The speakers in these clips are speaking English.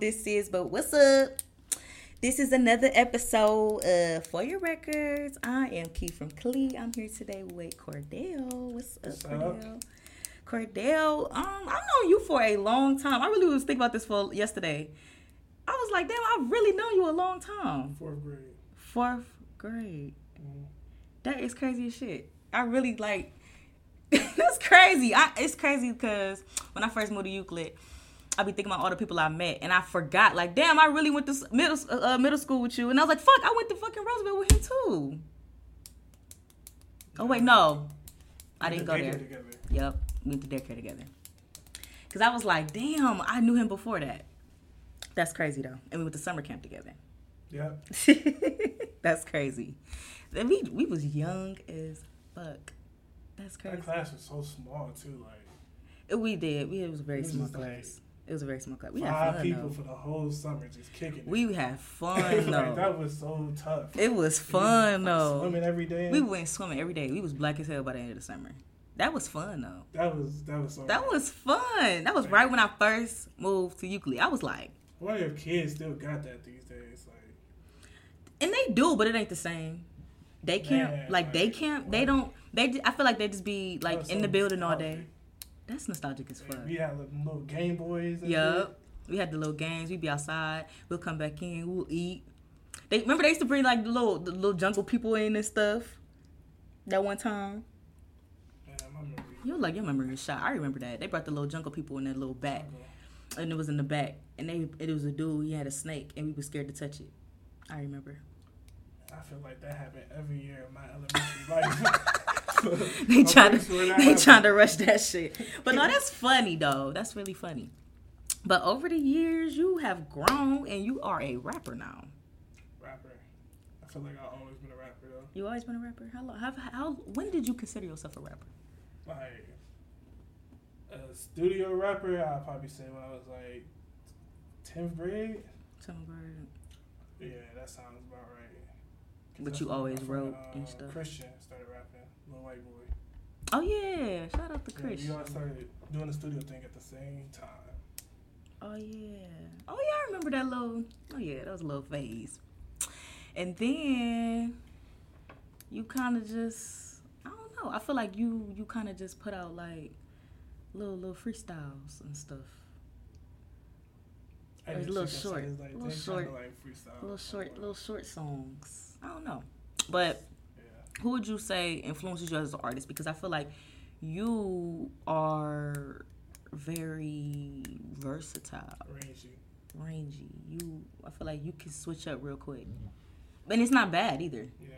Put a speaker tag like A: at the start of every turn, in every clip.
A: this is, but what's up? This is another episode of For Your Records. I am Key from Clee. I'm here today with Cordell. What's up,
B: What's up?
A: Cordell? Cordell, um, I've known you for a long time. I really was thinking about this for yesterday. I was like, damn, I've really known you a long time.
B: Fourth grade.
A: Fourth grade.
B: Mhm.
A: That is crazy as shit. I really like. That's crazy. I, it's crazy because when I first moved to Euclid, I be thinking about all the people I met, and I forgot. Like, damn, I really went to middle uh, middle school with you, and I was like, fuck, I went to fucking Roosevelt with him too. Oh wait, no, I didn't go there.
B: Together.
A: Yep, we went to daycare together. Cause I was like, damn, I knew him before that. That's crazy though, and we went to summer camp together.
B: Yep.
A: That's crazy. Then we we was young as fuck. That's crazy.
B: That class was so small too. Like
A: We did. We it was a very small
B: just like
A: class. It was a very small club. We had fun
B: people
A: though.
B: for the whole summer just kicking. it.
A: We had fun
B: like,
A: though.
B: that was so tough.
A: It was fun though.
B: Swimming every day.
A: We went swimming every day. We was black as hell by the end of the summer. That was fun though.
B: that was that was so.
A: That was fun. That was right when I first moved to Euclid. I was like,
B: I wonder if kids still got that these days. Like
A: and they do, but it ain't the same. They camp,
B: Man,
A: like they
B: like,
A: camp. They don't. They. I feel like they just be like
B: oh,
A: in
B: so
A: the building all day. That's nostalgic as fuck.
B: We had little Game Boys. And
A: Yup. We had the little games. We'd be outside. We'll come back in. We'll eat. They remember they used to bring like the little the little jungle people in and stuff. That one time.
B: shit. Memory.
A: Like your memory is shot. I remember that. They brought the little jungle people in that little back. And it was in the back. And they it was a dude, he had a snake and we were scared to touch it. I remember.
B: I feel like that happened every year in my elementary life.
A: They trying to they
B: happened.
A: trying to rush that shit. But no, that's funny though. That's really funny. But over the years, you have grown and you are a rapper now.
B: rapper. I feel like I've always been a rapper though.
A: You always been a rapper? How long? How, how? When did you consider yourself a rapper?
B: Like a studio rapper, I'd probably say when I was like tenth grade.
A: Seventh grade.
B: Yeah, that sounds about right.
A: But you always wrote and
B: uh,
A: stuff.
B: Christian started rapping, little white boy.
A: Oh yeah! Shout out to
B: Yeah,
A: Chris.
B: we all started doing the studio thing at the same time.
A: Oh yeah. Oh yeah, I remember that little. Oh yeah, that was a little phase. And then you kind of just. I don't know. I feel like you you kind of just put out like little little freestyles and stuff.
B: I
A: It was a little
B: you can say
A: short,
B: Like,
A: little short,
B: like.
A: Little short little short songs. I don't know. But
B: Yeah.
A: Who would you say influences you as an artist? Because I feel like you are very versatile,
B: Rangy.
A: rangy. You, I feel like you can switch up real quick, and it's not bad either.
B: Yeah.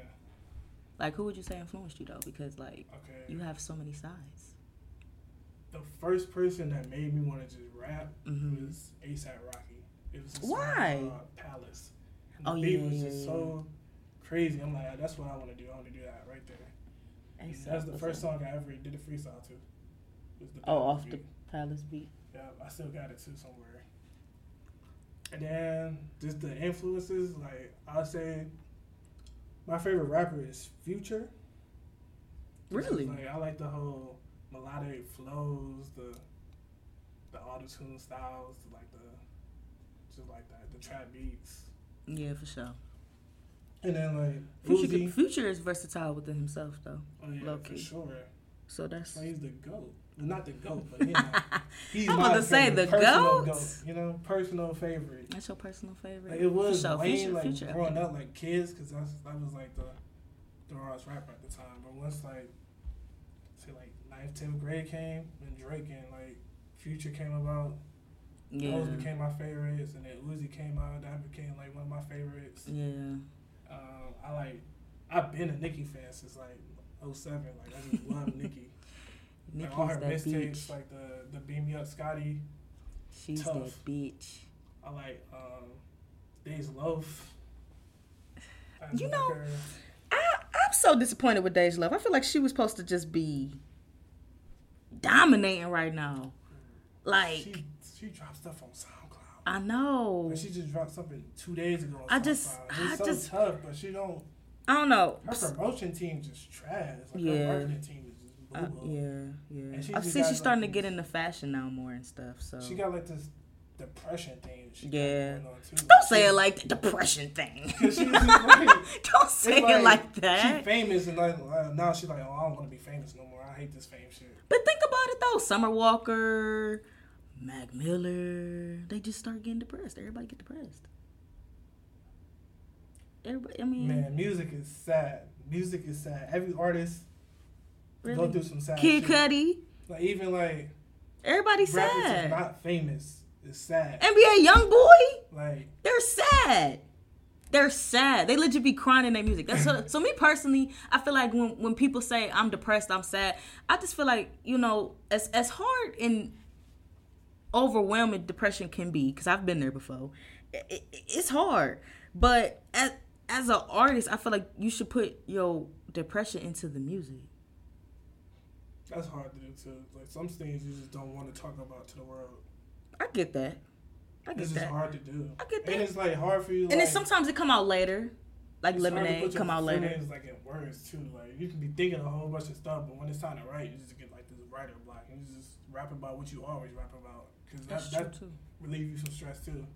A: Like, who would you say influenced you though? Because like
B: Okay.
A: you have so many sides.
B: the first person that made me want to just rap
A: Mhm.
B: was ASAP Rocky. It was a song
A: Why?
B: called Palace. And the
A: Oh,
B: beat
A: yeah,
B: was just so crazy. I'm like, that's what I want to do. I want to do that right there. That's the first song I ever did a freestyle to. Was the
A: Oh, off the
B: beat.
A: Palace beat.
B: Yeah, I still got it too somewhere. And then just the influences, like I'll say, my favorite rapper is Future.
A: Really?
B: Like I like the whole melodic flows, the the auto tune styles, like the just like that, the trap beats,
A: Yeah, for sure.
B: And then like
A: Future,
B: Uzi.
A: Future is versatile within himself though.
B: Oh yeah,
A: low
B: for sure.
A: So that's.
B: Like, he's the goat. Well, not the goat, but you know, he's
A: I'm about to say the
B: personal
A: goat.
B: You know, personal favorite.
A: That's your personal favorite.
B: Like, it was
A: sure.
B: Wayne,
A: Future,
B: like
A: Future.
B: growing up, like kids, because that's that was like the the rawest rapper at the time. But once like say like ninth, tenth grade came, and Drake and like Future came about,
A: Yeah.
B: those became my favorites, and then Uzi came out, that became like one of my favorites.
A: Yeah.
B: Um, I like I've been a Nicki fan since like 07. Like I just love Nicki.
A: Nicki's
B: Like all her
A: that
B: mixtapes,
A: bitch.
B: like the the Beam Me Up Scotty.
A: She's
B: tough.
A: that bitch.
B: I like um, Dej Loaf. I
A: You know,
B: her.
A: I, I'm so disappointed with Dej Loaf. I feel like she was supposed to just be dominating right now. Like,
B: she she dropped stuff on SoundCloud.
A: I know.
B: But she just dropped something two days ago.
A: I just- I
B: so
A: just-
B: tough, but she don't.
A: I don't know.
B: Her promotion team just trash. Like
A: Yeah.
B: her marketing team is just
A: Uh, yeah, yeah.
B: I
A: see
B: just
A: seen
B: got,
A: she's starting to get into fashion now more and stuff. So
B: She got like this depression thing. She got
A: Yeah.
B: going on, too.
A: Don't say it like the depression thing.
B: like,
A: Don't say it like that.
B: She famous and like uh, now she's like, oh, I don't want to be famous no more. I hate this fame shit.
A: But think about it though. Summer Walker, Mac Miller, they just start getting depressed. Everybody get depressed. Everybody, I mean,
B: Man, music is sad. Music is sad. Every artist go through some sad
A: Kid. Cudi,
B: Like even like that's
A: sad.
B: not famous is sad.
A: NBA Young Boy,
B: like
A: they're sad. They're sad. They legit be crying in their music. That's so, so. Me personally, I feel like when when people say I'm depressed, I'm sad. I just feel like you know, as as hard and overwhelming depression can be, because I've been there before. It, it, it's hard, but as as an artist, I feel like you should put your depression into the music.
B: that's hard to do too. Like some things you just don't want to talk about to the world.
A: I get that. I get
B: It's just
A: that.
B: hard to do.
A: I get that.
B: And it's like hard for you.
A: And
B: like,
A: then sometimes it come out later, like
B: it's
A: lemonade come out later.
B: It's Like in words too. Like you can be thinking a whole bunch of stuff, but when it's time to write, you just get like this writer block, and you just rap about what you always rap about. Because that that
A: too.
B: relieve you some stress too.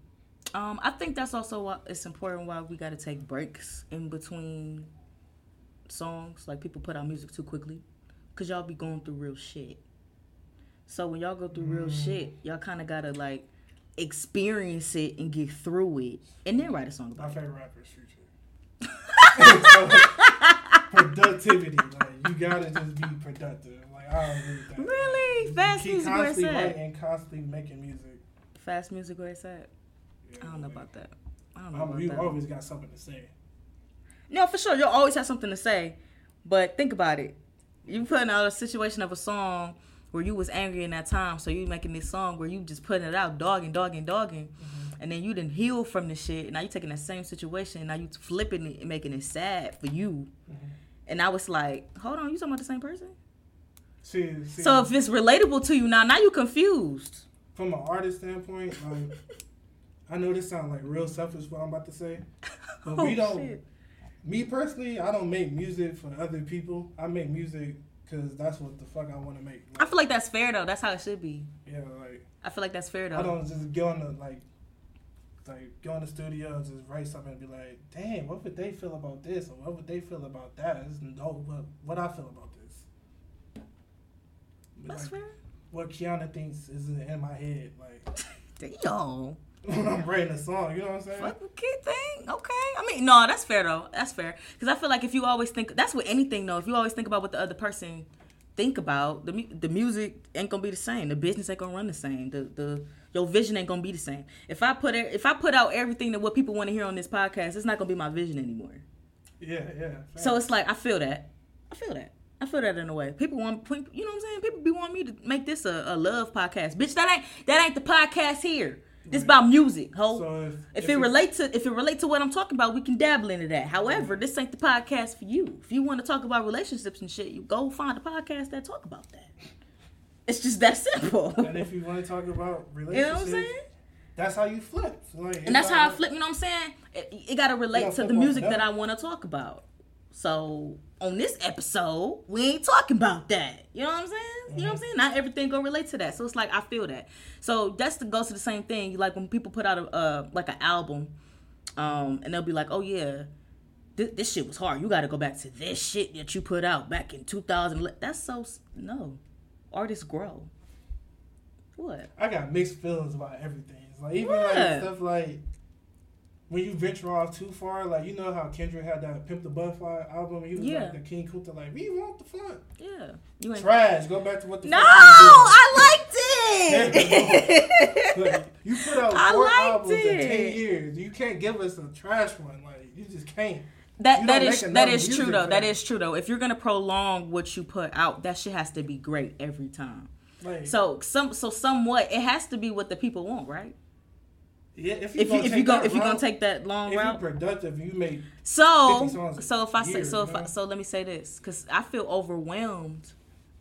A: Um, I think that's also why it's important why we got to take breaks in between songs. Like people put out music too quickly, cause y'all be going through real shit. So when y'all go through real
B: Mm.
A: shit, y'all kind of gotta like experience it and get through it, and then write a song
B: My
A: about it.
B: My favorite rapper is Future. So, productivity, like you gotta just be productive. I don't that.
A: Really? Fast
B: keep
A: music where it's at?
B: writing, constantly making music.
A: Fast music where it's at?
B: Yeah,
A: I don't know about that. I don't know
B: I'm-
A: about
B: you
A: that.
B: always got something to say.
A: No, for sure. You'll always have something to say. But think about it. You putting out a situation of a song where you was angry in that time, so you making this song where you just putting it out, dogging, dogging, dogging, mm-hmm. and then you didn't heal from the shit. And now you taking that same situation, and now you flipping it and making it sad for you. Mm-hmm. And I was like, hold on, you talking about the same person?
B: See, see
A: So if it's relatable to you now, now you confused.
B: from an artist standpoint, like I know this sounds like real selfish what I'm about to say, but we
A: Oh,
B: don't.
A: shit.
B: Me personally, I don't make music for other people. I make music because that's what the fuck I want to make.
A: I feel like that's fair though. That's how it should be.
B: yeah, like
A: I feel like that's fair though.
B: I don't just go in the like, like go in the studio and just write something and be like, damn, what would they feel about this or what would they feel about that? It's no, what what I feel about.
A: That's
B: Like,
A: fair.
B: What Kiana thinks is in my head, like
A: Damn.
B: when I'm writing a song. You know what I'm saying?
A: Fucking kid thing. Okay. I mean, no, that's fair though. That's fair. Because I feel like if you always think that's with anything though. If you always think about what the other person think about, the the music ain't gonna be the same. The business ain't gonna run the same. The the your vision ain't gonna be the same. If I put it, if I put out everything that what people want to hear on this podcast, it's not gonna be my vision anymore.
B: Yeah, yeah.
A: So it's like I feel that. I feel that. I feel that in a way. People want, you know what I'm saying? People be wanting me to make this a, a love podcast, bitch. That ain't that ain't the podcast here. This about music, ho.
B: So if,
A: If it relates to if it relate to what I'm talking about, we can dabble into that. However, mm. this ain't the podcast for you. If you want to talk about relationships and shit, you go find a podcast that talk about that. It's just that simple.
B: and if you want to talk about relationships,
A: You know what I'm saying?
B: that's how you flip. Like,
A: And that's how I flip. You know what I'm saying? It, it got to relate
B: gotta
A: the music
B: that
A: I want to talk about. So on this episode, we ain't talking about that. You know what I'm saying? You know what I'm saying? Not everything gonna relate to that. So it's like I feel that. So that's the goes to the same thing. Like when people put out a uh, like an album, um, and they'll be like, "Oh yeah, this, this shit was hard. You got to go back to this shit that you put out back in 2000." That's so no. Artists grow. What?
B: I got mixed feelings about everything. It's like even
A: What?
B: like stuff like when you venture off too far, like you know how Kendrick had that Pimp the Butterfly album. He was
A: Yeah.
B: like the King Kunta, like we want the fun.
A: Yeah. You ain't.
B: Trash. Go back to what the
A: No, I liked it.
B: Like, you put out
A: I
B: four albums in ten years. You can't give us a trash one. Like you just can't.
A: That
B: You
A: that is that is true though. that. is true though. If you're gonna prolong what you put out, that shit has to be great every time.
B: Like
A: So some so somewhat it has to be what the people want, right?
B: Yeah, if you
A: If you if you go if you're gonna take that long
B: if
A: route.
B: you're productive, you make 50
A: So so if I say so if I, so let me say this because I feel overwhelmed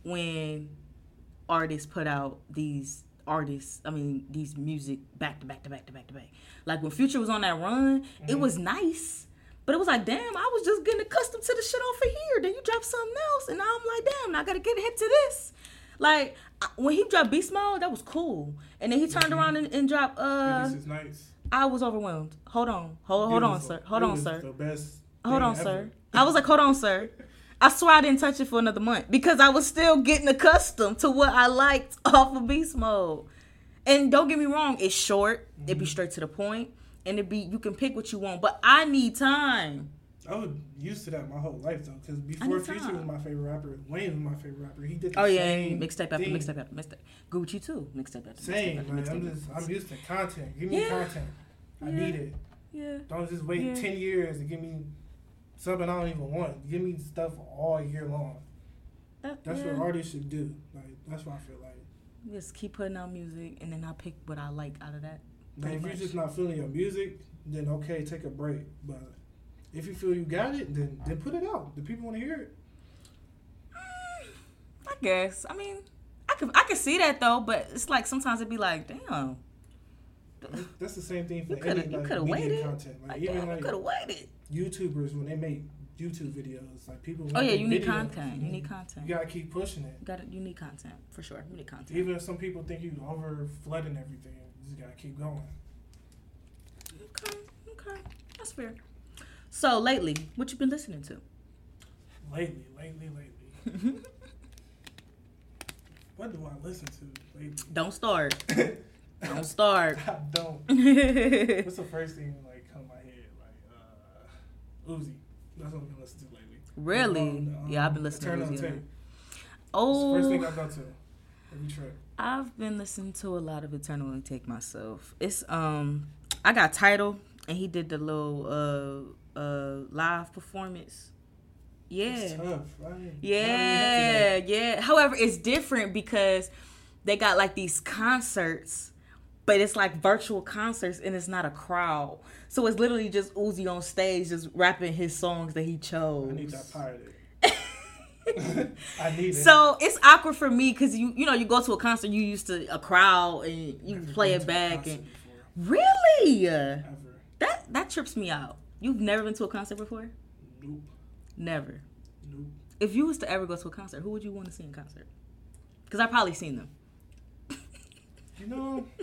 A: when artists put out these artists. I mean these music back to back to back to back to back. Like when Future was on that run,
B: Mm-hmm.
A: it was nice. But it was like, damn, I was just getting accustomed to the shit over here. Then you drop something else, and now I'm like, damn, I gotta get hit to this. Like when he dropped Beast Mode, that was cool. And then he turned
B: Mhm.
A: around and, and dropped. Uh,
B: this is nice.
A: I was overwhelmed. Hold on, hold hold
B: It
A: on,
B: was-
A: sir. Hold
B: it
A: on,
B: was
A: sir.
B: The best.
A: Hold
B: thing
A: on,
B: ever.
A: sir. I was like, hold on, sir. I swear I didn't touch it for another month because I was still getting accustomed to what I liked off of Beast Mode. And don't get me wrong, it's short. It
B: Mm-hmm.
A: be straight to the point, and it be you can pick what you want. But I need time.
B: I was used to that my whole life though, because before Future was my favorite rapper, Wayne was my favorite rapper. He did the
A: Oh yeah, mixtape after mixtape after mixtape. Gucci too, mixtape after
B: Same,
A: mixtape after
B: like. I'm just I'm used to content. Give me
A: Yeah.
B: content. I
A: Yeah.
B: need it.
A: Yeah,
B: Don't just wait
A: Yeah.
B: ten years to give me something I don't even want. Give me stuff all year long.
A: that,
B: That's
A: yeah.
B: what artists should do. Like that's what I feel like.
A: Just keep putting out music, and then I'll pick what I like out of that.
B: Like, if
A: much.
B: you're just not feeling your music, then okay, take a break. But if you feel you got it, then then put it out. The people want to hear it.
A: Mm, I guess. I mean, I could I could see that though, but it's like sometimes it'd be like, damn,
B: That's the same thing for
A: You
B: any
A: you
B: like, media
A: waited.
B: content. Like,
A: like
B: even
A: damn, I
B: like
A: could have waited.
B: YouTubers when they make YouTube videos, like people.
A: Oh yeah, you need
B: videos.
A: content. You need content.
B: You gotta keep pushing it.
A: You got you need content for sure. You need content.
B: Even if some people think you over flooding everything, you just gotta keep going.
A: Okay, okay, that's fair. So lately, what you been listening to?
B: Lately, lately, lately. What do I listen to lately?
A: Don't start. Don't start.
B: I don't. What's the first thing like come to my head? Like uh, Uzi. That's what I've been listening to lately. Um, um,
A: Yeah, I've been listening
B: Turn
A: to Uzi. Oh,
B: the first thing I go to every trip.
A: I've been listening to a lot of Eternal Atake myself. It's um I got title and he did the little uh uh live performance. Yeah.
B: It's tough.
A: Yeah, yeah. However, it's different because they got like these concerts, but it's like virtual concerts and it's not a crowd. So it's literally just Uzi on stage just rapping his songs that he chose.
B: I need that pirated. I need it.
A: So it's awkward for me because you you know you go to a concert you used to a crowd and you
B: Never
A: play it back and
B: before,
A: really
B: ever.
A: that that trips me out. You've never been to a concert before?
B: Nope.
A: Never.
B: Nope.
A: If you was to ever go to a concert, who would you want to see in concert? Because I probably seen them.
B: You know,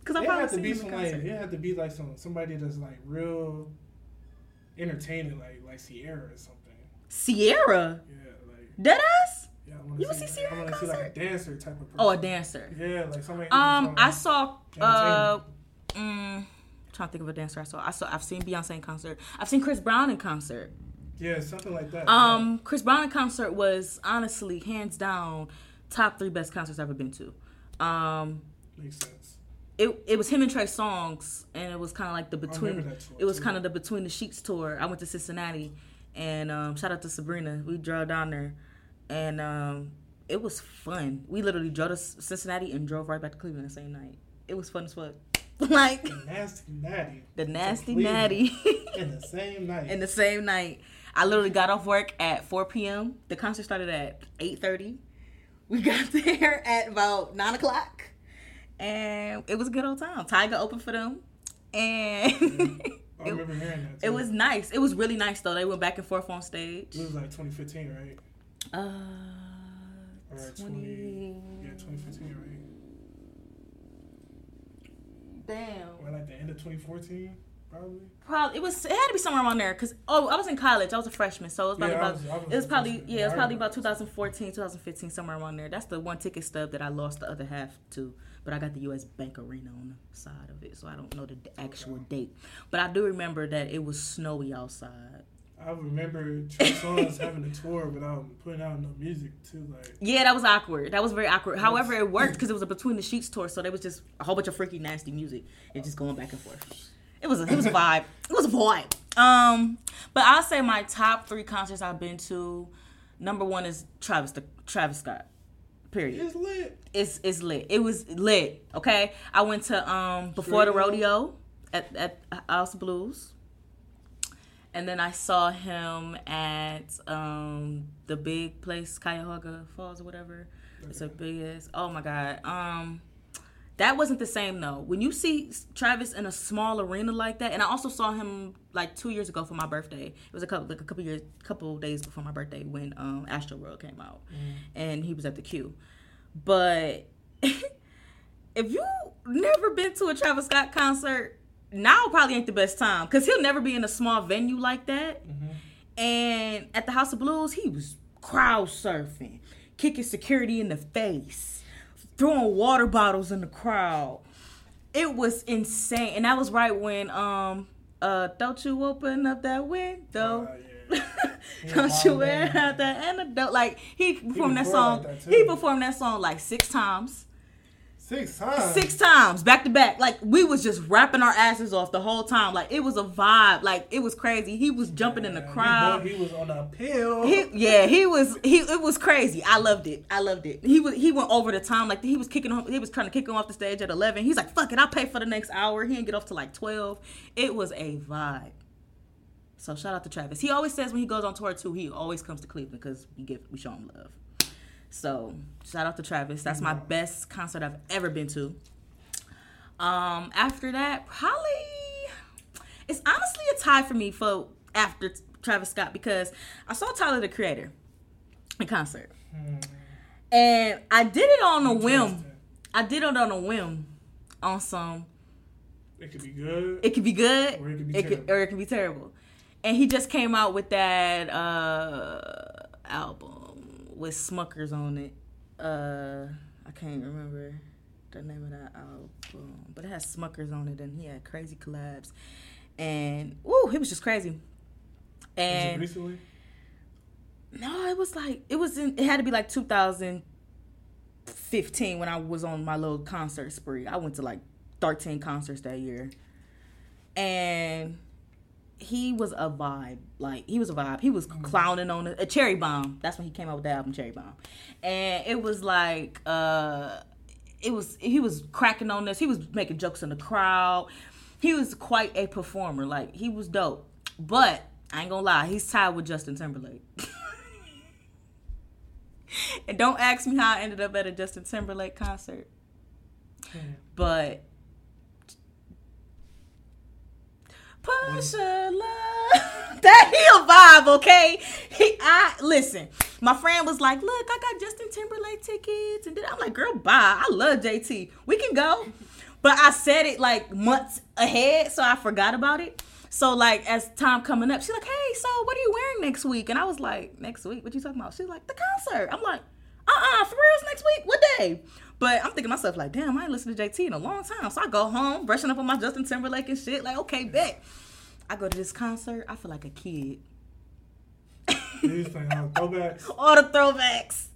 A: Because I probably
B: had to
A: seen
B: be
A: in
B: somebody. It had to be like some somebody that's like real entertaining, like like Ciara or something.
A: Ciara,
B: Yeah, like
A: Deadass?
B: yeah. I want
A: You
B: to see.
A: see Ciara
B: I want to see like a dancer type of person.
A: Oh, a dancer.
B: Yeah, like somebody.
A: Um, I saw. Uh, mm, trying to think of a dancer I saw. I saw. I've seen Beyonce in concert. I've seen Chris Brown in concert.
B: yeah, something like that.
A: Um, Chris Brown in concert was honestly hands down top three best concerts I've ever been to. Um,
B: makes sense.
A: it it was him and Trey Songz, and it was kind of like the between.
B: tour,
A: It was kind of the between the sheets tour. I went to Cincinnati, and um, shout out to Sabrina. We drove down there, and um, it was fun. We literally drove to Cincinnati and drove right back to Cleveland the same night. It was fun as fuck. like
B: The nasty natty
A: the nasty natty.
B: in the same night.
A: in the same night. I literally got off work at 4 p.m. The concert started at 8:30. We got there at about nine o'clock, and it was a good old time. Tyga opened for them, and
B: I
A: it,
B: remember hearing that. Too.
A: it was nice. It was really nice though. They went back and forth on stage.
B: It was like 2015, right?
A: Uh,
B: Or
A: 20.
B: 20. Yeah, 2015, right?
A: Damn.
B: Or like the end of 2014, probably.
A: Probably it was. It had to be somewhere around there because oh, I was in college. I was a freshman, so it was probably
B: Yeah, I
A: about.
B: was- I was
A: it was probably yeah. It was probably about 2014, 2015, somewhere around there. That's the one ticket stub that I lost the other half to. But I got the U.S. Bank Arena on the side of it, so I don't know the actual date. But I do remember that it was snowy outside.
B: I remember Trey Songz having a tour without putting out no music too. Like
A: Yeah, that was awkward. That was very awkward. However, it worked because it was a between the sheets tour, so there was just a whole bunch of freaky, nasty music and just going back and forth. It was a, it was a vibe. It was a vibe. Um, but I'll say my top three concerts I've been to. Number one is Travis the Travis Scott. Period.
B: it's lit.
A: It's it's lit. It was lit. Okay. I went to um before the
B: up.
A: rodeo at at House Blues. And then I saw him at um the big place, Cuyahoga Falls or whatever. It's a big ass. Oh my god. Um, That wasn't the same though. When you see Travis in a small arena like that, and I also saw him like two years ago for my birthday. It was a couple like a couple years, couple days before my birthday when um, Astro World came out, and he was at the Q. But if you never been to a Travis Scott concert, now probably ain't the best time because he'll never be in a small venue like that. And at the House of Blues, he was crowd surfing, kicking security in the face, throwing water bottles in the crowd. It was insane, and that was right when um uh don't you open up that window.
B: Uh, yeah.
A: Don't you wear out that antidote? Like he performed that song.
B: like that,
A: he performed that song like six times
B: Six times.
A: six times back to back. Like we was just rapping our asses off the whole time. Like it was a vibe. Like it was crazy. He was jumping in the crowd.
B: He, he was on a pill.
A: He, yeah, he was. He it was crazy. I loved it. I loved it. He was. He went over the time. Like he was kicking. Him, he was trying to kick him off the stage at eleven. He's like, "Fuck it, I'll pay for the next hour." He didn't get off to like twelve. It was a vibe. So shout out to Travis. He always says when he goes on tour too, he always comes to Cleveland because we give we show him love. So shout out to Travis. That's my best concert I've ever been to. Um, after that, probably it's honestly a tie for me for after Travis Scott because I saw Tyler the Creator in concert, and I did it on a whim. I did it on a whim, on some.
B: It could be good.
A: It could be good,
B: Or it could be
A: could,
B: terrible.
A: or it could be terrible. And he just came out with that uh album with Smuckers on it. Uh, I can't remember the name of that album, but it has Smuckers on it, and he had crazy collabs, and woo, it was just crazy.
B: Was it
A: And
B: recently?
A: no, it was like it was in. It had to be like 2015 when I was on my little concert spree. I went to like 13 concerts that year, and he was a vibe. Like he was a vibe. He was clowning on a, a cherry bomb. That's when he came out with the album Cherry Bomb, and it was like uh, it was he was cracking on this. He was making jokes in the crowd. He was quite a performer. Like he was dope. But I ain't gonna lie, he's tied with Justin Timberlake. and don't ask me how I ended up at a Justin Timberlake concert. But Push a love. That he a vibe, okay? He I listen. My friend was like, "Look, I got Justin Timberlake tickets," and then I'm like, "Girl, bye. I love JT. We can go." But I said it like months ahead, so I forgot about it. So like as time coming up, she's like, "Hey, so what are you wearing next week?" And I was like, "Next week? What you talking about?" She's like, "The concert." I'm like, "Uh-uh, for reals next week? What day?" But I'm thinking myself like, "Damn, I ain't listened to JT in a long time." So I go home, brushing up on my Justin Timberlake and shit. Like, okay, bet. I go to this concert, I feel like a kid.
B: Playing all the throwbacks.
A: All the throwbacks,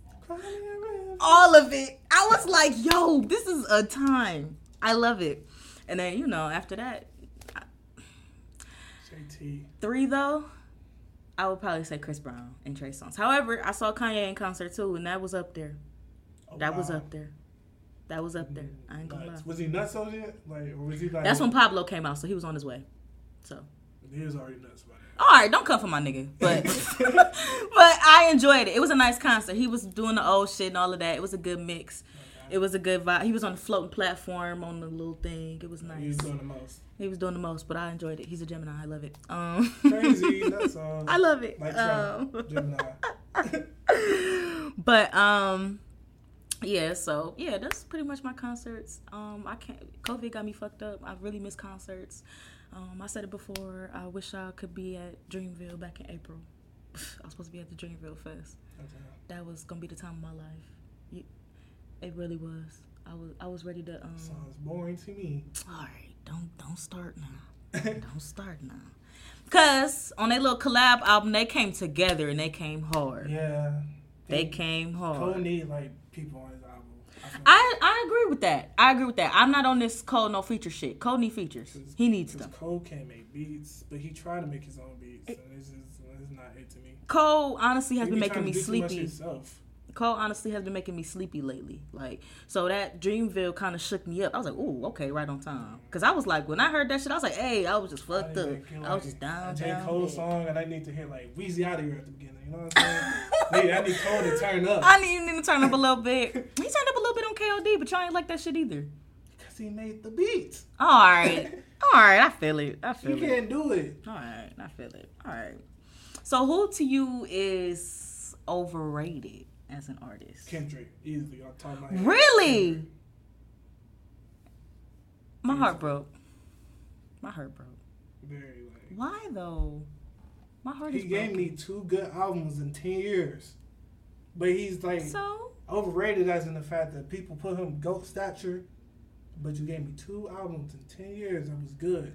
A: all of it. I was like, "Yo, this is a time." I love it. And then you know, after that,
B: JT.
A: three though, I would probably say Chris Brown and Trey Songz. However, I saw Kanye in concert too, and that was up there.
B: Oh,
A: That was up there. That was up there. I ain't gonna lie.
B: Was he nuts on it? Like, or was he like?
A: That's when Pablo came out, so he was on his way. So,
B: he was already nuts by
A: all right, don't come for my nigga, but but I enjoyed it. It was a nice concert. He was doing the old shit and all of that. It was a good mix. It was a good vibe. He was on the floating platform on the little thing. It was nice.
B: He was doing the most.
A: He was doing the most, but I enjoyed it. He's a Gemini. I love it. Um,
B: Crazy. That's all.
A: I love it.
B: Like
A: Um,
B: Gemini.
A: but um yeah so yeah that's pretty much my concerts um i can't covid got me fucked up i really miss concerts um i said it before i wish i could be at dreamville back in april i was supposed to be at the dreamville fest
B: Okay.
A: that was gonna be the time of my life it really was i was i was ready to um
B: Sounds boring to me.
A: all right don't don't start now don't start now Cause on their little collab album, they came together and they came hard.
B: yeah.
A: They came hard.
B: Cole need like people on his album. I
A: I, I agree with that. I agree with that. I'm not on this Cole no feature shit. Cole need features. He needs them.
B: Cole can't make beats, but he tried to make his own beats, and it's just it's not it to me.
A: Cole honestly has
B: He
A: been making me
B: to too much
A: sleepy. Cole honestly has been making me sleepy lately. Like so that Dreamville kind of shook me up. I was like, ooh, okay, right on time. Cause I was like, when I heard that shit, I was like, hey, I was just fucked up.
B: hear,
A: I was just down,
B: a J.
A: down.
B: Cole song, and I need to hear like Weezy out of here at the beginning. You know what I'm saying? Need, I need Cole to turn up.
A: I need, need to turn up a little bit. He turned up a little bit on KOD, but y'all ain't like that shit either.
B: Cause he made the beats.
A: All right, all right. I feel it. I
B: You
A: feel it.
B: You can't do it.
A: All right, I feel it. All right. So, who to you is overrated as an artist?
B: Kendrick, easily on top of my head.
A: Really? My heart broke. My heart broke.
B: Very like.
A: Why though? My heart
B: He
A: is
B: gave
A: broken.
B: me two good albums in ten years, but he's like
A: So
B: overrated as in the fact that people put him goat stature, but you gave me two albums in ten years that was good,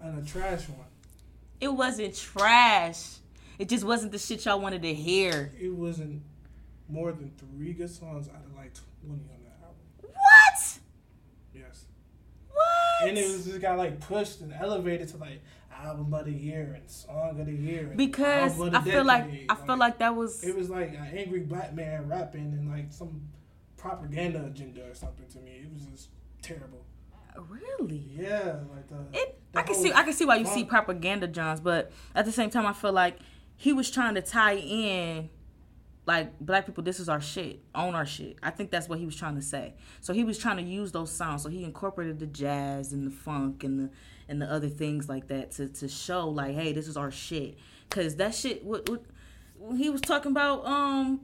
B: and a trash one.
A: it wasn't trash. It just wasn't the shit y'all wanted to hear.
B: It wasn't more than three good songs out of like twenty on that album.
A: What?
B: Yes,
A: What?
B: and it was just got like pushed and elevated to like album of the year and song of the year.
A: Because
B: album of the
A: I feel like. I feel like that was
B: it was like an angry black man rapping and like some propaganda agenda or something to me. It was just terrible.
A: Uh, really.
B: Yeah, like the.
A: It.
B: the
A: I can see. I can see why you see propaganda, Johns, but at the same time, I feel like he was trying to tie in, like black people. This is our shit. Own our shit. I think that's what he was trying to say. So he was trying to use those sounds. So he incorporated the jazz and the funk and the and the other things like that to to show like, hey, this is our shit. Cause that shit. What, what he was talking about um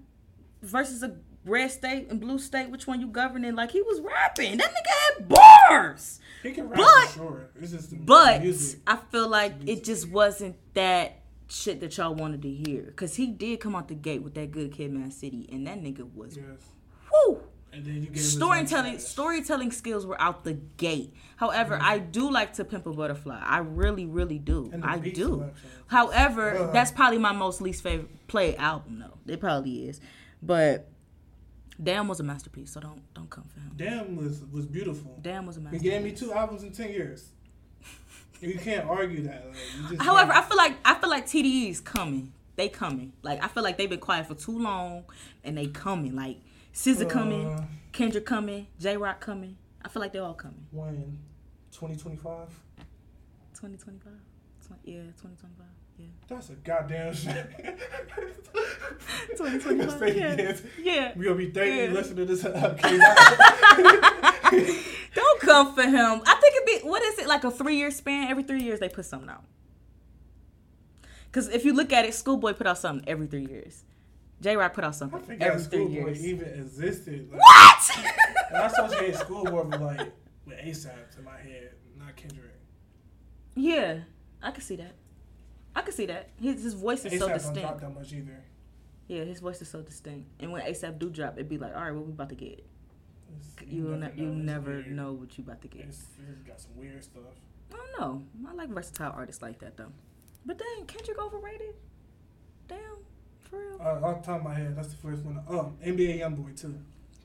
A: versus a red state and blue state, which one you governing? Like he was rapping. That nigga had bars.
B: He can rap
A: But-
B: for sure. It's just the
A: But
B: music.
A: I feel like it just wasn't that shit that y'all wanted to hear. Cause he did come out the gate with that good kid, m.A.A.d city, and that nigga was
B: Yes.
A: whoo.
B: And then you gave
A: Storytelling, storytelling skills were out the gate. However, I do like to pimp a butterfly. I really, really do. I do.
B: selection.
A: However,
B: Uh.
A: that's probably my most least favorite play album, though. It probably is. But Damn was a masterpiece, so don't don't come for him.
B: Damn was was beautiful.
A: Damn was a masterpiece.
B: He gave me two albums in ten years. You can't argue that. Like, you just
A: However, I
B: can't.
A: feel like I feel like TDE is coming. They coming. Like I feel like they've been quiet for too long, and they coming. Like coming,
B: Uh,
A: Kendrick coming, Jay Rock coming. I feel like they're all coming.
B: when 2025.
A: 2025. Yeah, 2025. Yeah.
B: That's a goddamn shit.
A: 2025. Yeah.
B: yes.
A: Yeah.
B: We gonna be 30
A: Yeah.
B: listening to this. Okay.
A: Don't come for him. I think it'd be what is it like a three year span? Every three years they put something out. Because if you look at it, Schoolboy put out something every three years. Jay Rock put out
B: I
A: something
B: forgot
A: every three
B: Schoolboy
A: years.
B: even existed. Like,
A: What?
B: And I associate Schoolboy with like with ASAP in my head, not Kendrick.
A: yeah, I can see that. I can see that. His his voice is
B: ASAP
A: so
B: don't
A: distinct.
B: drop that much either.
A: Yeah, his voice is so distinct. And when ASAP do drop, it'd be like, all right, what we about to get?
B: It's-
A: You ne- you never
B: weird.
A: know what you about to get.
B: It's, it's got some weird stuff.
A: I don't know. I like versatile artists like that though. But dang, Kendrick overrated. Damn, for real.
B: Uh, off the top of my head, that's the first one. Um, NBA YoungBoy too.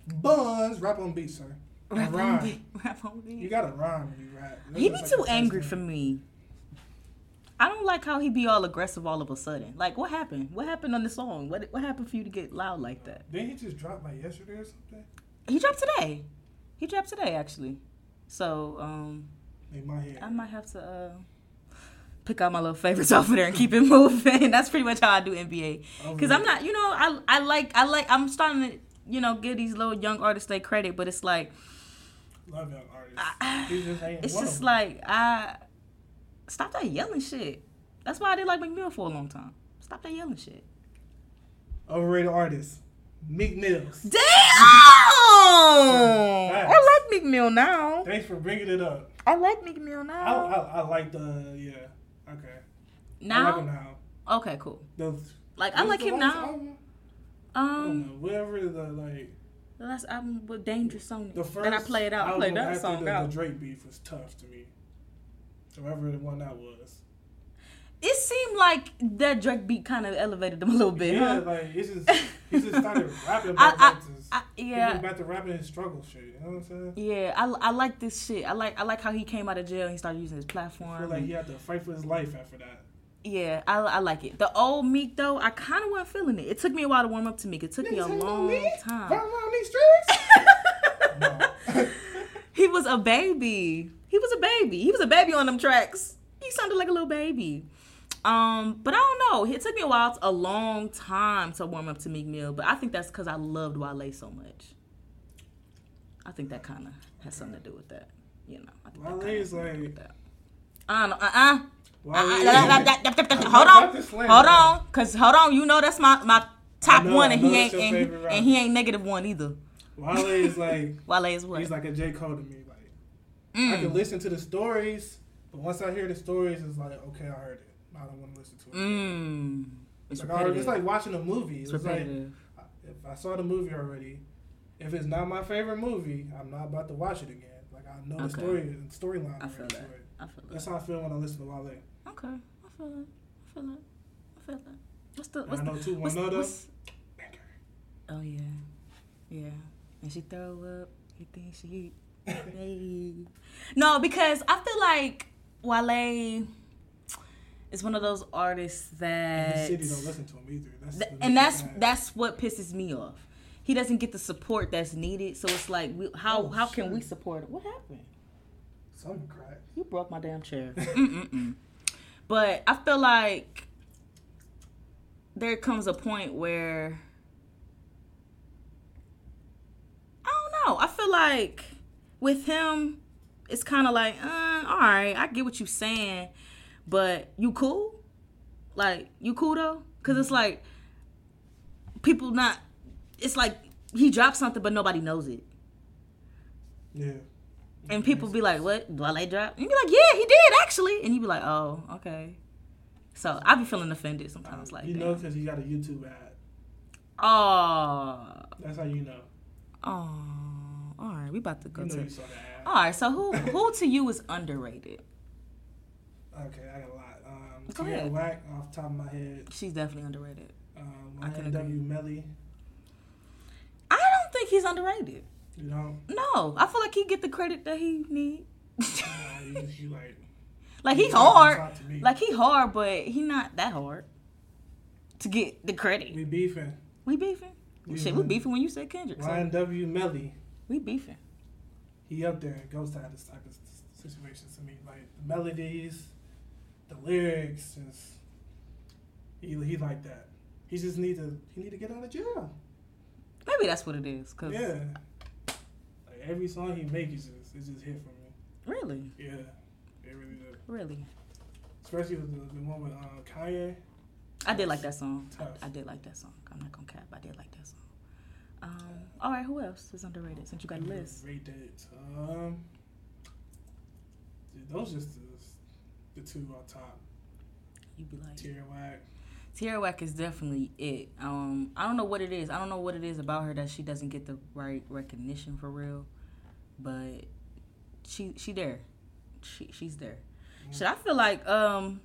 B: Buns, rap on beat, sir.
A: Rap on
B: rhyme.
A: beat. Rap on beat.
B: You gotta rhyme when you rap. That's
A: He be
B: like
A: too angry
B: thing.
A: for me. I don't like how he be all aggressive all of a sudden. Like, what happened? What happened on the song? What What happened for you to get loud like that?
B: Didn't he just drop like yesterday or something?
A: He dropped today. He dropped today, actually. So, um,
B: In my head.
A: I might have to uh, pick out my little favorites off of there and keep it moving. That's pretty much how I do NBA. Because I'm not, you know, I I like I like I'm starting to, you know, give these little young artists their credit, but it's like
B: Love young artists.
A: I-
B: just
A: it's just like I stop that yelling shit. That's why I did like Meek Mill for a long time. Stop that yelling shit.
B: overrated artist. Meek Mills.
A: Damn! I like Meek Mill now.
B: Thanks for bringing it up.
A: I like Meek Mill
B: I,
A: now.
B: I, I like the yeah. Okay. I like
A: now?
B: him now.
A: Okay, cool.
B: Those,
A: Like I like him now.
B: I don't
A: Um,
B: know. Whatever the like
A: the last album with Dangerous Song
B: the first
A: and I played out. I
B: album
A: played that song
B: the,
A: out.
B: the Drake beef was tough to me. Whoever the one that was.
A: It seemed like that Drake beat kind of elevated them a little bit,
B: yeah,
A: huh?
B: like it's just he just started rapping about
A: I-. I,
B: He
A: yeah,
B: back to rapping his struggle shit. You know what I'm saying?
A: yeah. I, I like this shit. I like I like how he came out of jail. and He started using his
B: I
A: platform.
B: feel like he had to fight for his life after that.
A: Yeah, I, I like it. The old Meek though, I kind of wasn't feeling it. It took me a while to warm up to Meek. It took me a
B: Niggas ain't no
A: long.
B: Run
A: time.
B: around these streets.
A: He was a baby. He was a baby. He was a baby on them tracks. He sounded like a little baby. Um, but I don't know. It took me a while, a long time to warm up to Meek Mill. But I think that's because I loved Wale so much. I think that kind of has something to do with that. you know. I think
B: Wale
A: that
B: is like-
A: that. I don't know. Uh
B: uh-uh.
A: uh, Hold on, hold on, cause hold on, you know that's my my top
B: know-
A: one, and he ain't and, he- and he ain't negative one either.
B: Wale is like
A: Wale is what?
B: he's like a J Cole to me. Like I
A: Mm.
B: can listen to the stories, but once I hear the stories, it's like okay, I heard it. I don't want to listen to it.
A: Mm. It's
B: Like, it's like watching a movie.
A: It's
B: It's like if I saw the movie already, if it's not my favorite movie, I'm not about to watch it again. Like I know the story and storyline.
A: I feel that. I feel that.
B: That's how I feel when I listen to Wale.
A: Okay, I feel it. I feel it. I feel it. What's the what's
B: I
A: the,
B: know too.
A: what's, what's, Oh yeah, yeah. And she throw up. You think she eat? Hey. No, because I feel like Wale is one of those artists
B: And
A: that,
B: the city don't listen to him either. That's
A: Th- and that's that's what pisses me off. He doesn't get the support that's needed, so it's like, we, how
B: Oh,
A: how can we support it? What happened?
B: something cracked.
A: You broke my damn chair. But I feel like there comes a point where I don't know. I feel like with him, it's kind of like, uh, all right, I get what you're saying, but you cool? Like you cool though? Because it's like people not. It's like he dropped something, but nobody knows it.
B: Yeah.
A: And people be like, "What? Wale drop?" And you be like, "Yeah, he did actually." And you be like, "Oh, okay." So I be feeling offended sometimes. Like,
B: you know, because he got a YouTube ad.
A: oh,
B: That's how you know.
A: oh, all right, we about to go
B: You know
A: to.
B: you saw the.
A: All right, so who who to you is underrated?
B: Okay, I got a lot. Um,
A: Go
B: Tierra
A: ahead.
B: Whack off the top of my head.
A: She's definitely underrated.
B: Um,
A: I can
B: YNW Melly.
A: I don't think he's underrated.
B: You
A: No, I feel like he get the credit that he need.
B: you, you like
A: like he hard,
B: talk to me.
A: like he hard, but he not that hard to get the credit.
B: we beefing.
A: We beefing.
B: We
A: Shit, we
B: beefing.
A: when you said Kendrick. So
B: YNW Melly.
A: We beefing.
B: He up there and goes to have this type of situations to me. Like the melodies, the lyrics, just he he like that. He just need to he need to get out of jail.
A: Maybe that's what it is. Cause
B: Yeah. Like every song he makes is just it's just hit for me.
A: really,
B: Yeah. It really did.
A: really,
B: Especially with the, the one with uh, Kanye.
A: I did like that song. I, I did like that song. I'm not gonna cap. I did like that song. Um, all right, who else is underrated? Since you got a list,
B: Rate that. Um, dude, those just the, the two on top.
A: You'd be like,
B: Tierra Whack.
A: Tierra Whack is definitely it. Um, I don't know what it is. I don't know what it is about her that she doesn't get the right recognition for real, but she she there. She she's there. Should I feel like um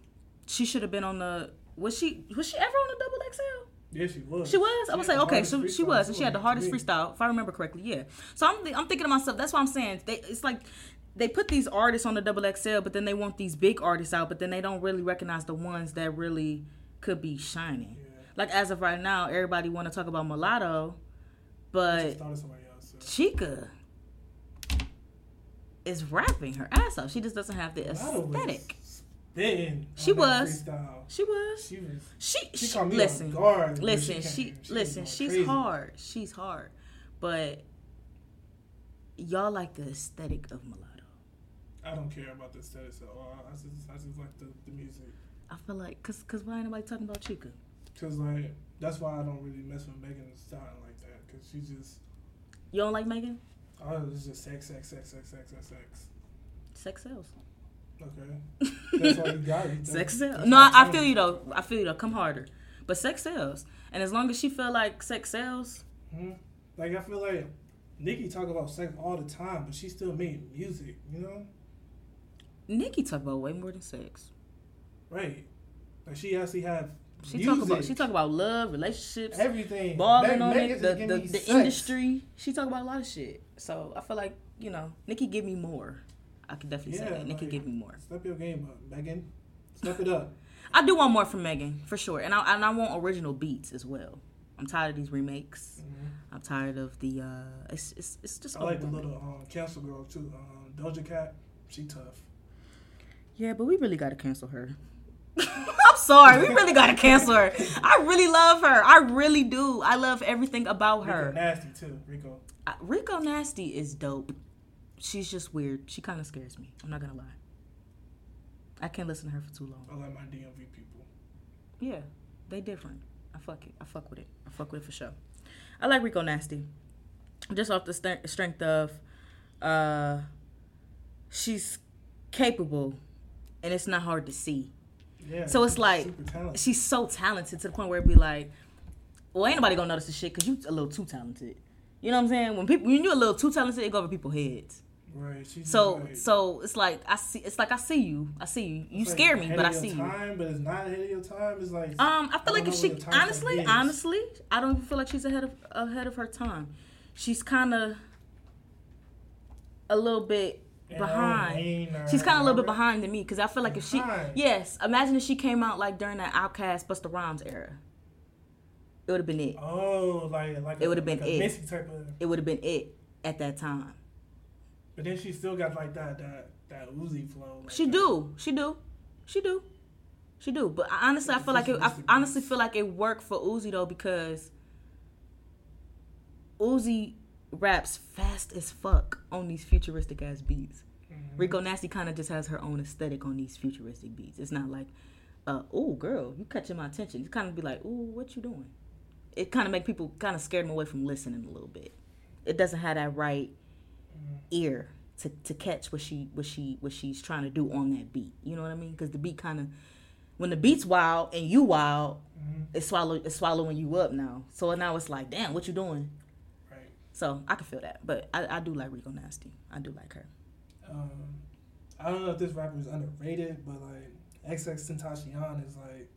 A: she should have been on the was she was she ever on the double XL?
B: Yeah, she was.
A: She was. I was like, okay, so she was, and she had the hardest freestyle, if I remember correctly. Yeah. So I'm, I'm thinking to myself, that's why I'm saying they, it's like they put these artists on the double XL, but then they want these big artists out, but then they don't really recognize the ones that really could be shining.
B: Yeah.
A: Like as of right now, everybody want to talk about Mulatto,
B: She
A: but
B: else. So.
A: Chika is rapping her ass off. She just doesn't have the aesthetic.
B: Spitting.
A: She was.
B: Freestyle.
A: She was.
B: She was.
A: She,
B: She
A: she,
B: me
A: listen,
B: guard.
A: listen, she,
B: was
A: listen, she's
B: crazy.
A: hard. She's hard. But y'all like the aesthetic of mulatto.
B: I don't care about the aesthetics at all. I just, I just like the, the music.
A: I feel like cause cause why ain't nobody talking about Chika?
B: Cause like that's why I don't really mess with Megan Stallion like that. Cause she just
A: You don't like Megan?
B: oh it's just sex, sex, sex, sex, sex, sex, sex.
A: Sex sells.
B: Okay, that's all you got. You-
A: Sex sells. No, I, I feel you though. I feel you though. Come harder. But sex sells. And as long as she feel like sex sells,
B: Mhm. Like I feel like Nicki talk about sex all the time, but she still made music. You know,
A: Nicki talk about way more than sex.
B: right? Like she actually have
A: She
B: music,
A: talk about she talk about love, relationships,
B: everything.
A: balling on it, the, the, the industry. She talk about a lot of shit. So I feel like you know Nicki give me more. I could definitely say
B: Yeah,
A: that Nicki
B: like-
A: give me more.
B: Step your game up, Megan. Step it up.
A: I do want more from Megan for sure, and I and I want original beats as well. I'm tired of these remakes. I'm tired of the. uh It's it's, it's just.
B: I like the little um, cancel girl too. Um, Doja Cat, she tough.
A: Yeah, but we really gotta cancel her. I'm sorry, we really gotta cancel her. I really love her. I really do. I love everything about
B: Rico
A: her.
B: nasty too. Rico.
A: Uh, Rico Nasty is dope. She's just weird. She kind of scares me. I'm not gonna lie. I can't listen to her for too long.
B: I like my DMV people.
A: Yeah, they different. I fuck it. I fuck with it. I fuck with it for sure. I like Rico Nasty, just off the st- strength of, uh, she's capable, and it's not hard to see.
B: Yeah.
A: So it's like-. She's so talented to the point where it'd be like, well, ain't nobody gonna notice the shit because you're a little too talented. You know what I'm saying? When people, when you're a little too talented, it go over people's heads.
B: Right.
A: So,
B: like,
A: so it's like I see. It's like I see you. I see you. You
B: it's like
A: scare me, but I see you.
B: But it's not ahead of your time. It's like
A: Um, I
B: I
A: feel like if she
B: time
A: honestly, honestly, I don't even feel like she's ahead of ahead of her time. She's kind of a little bit
B: in
A: behind. She's kind of a little bit behind than me because I feel like if she, yes, imagine if she came out like during that OutKast Busta Rhymes era, it would have been it.
B: Oh, like like
A: It would've been
B: like a
A: it.
B: Type of.
A: It would have been it at that time.
B: But then she still got like that that that Uzi flow. Like
A: She
B: that.
A: do, she do, she do, she do. But I- honestly, I feel like it, I honestly feel like it worked for Uzi though because Uzi raps fast as fuck on these futuristic ass beats.
B: Mhm.
A: Rico Nasty kind of just has her own aesthetic on these futuristic beats. It's not like, uh, oh girl, you catching my attention. It's kind of be like, oh, what you doing? It kind of make people kind of scared them away from listening a little bit. It doesn't have that right. Ear to, to catch what she what she what she's trying to do on that beat. You know what I mean? Because the beat kind of when the beat's wild and you wild,
B: Mhm.
A: it's swallow it's swallowing you up now. So now it's like, damn, what you doing?
B: Right.
A: So I can feel that, but I, I do like Rico Nasty. I do like her.
B: Um, I don't know if this rapper is underrated, but like XXXTentacion is like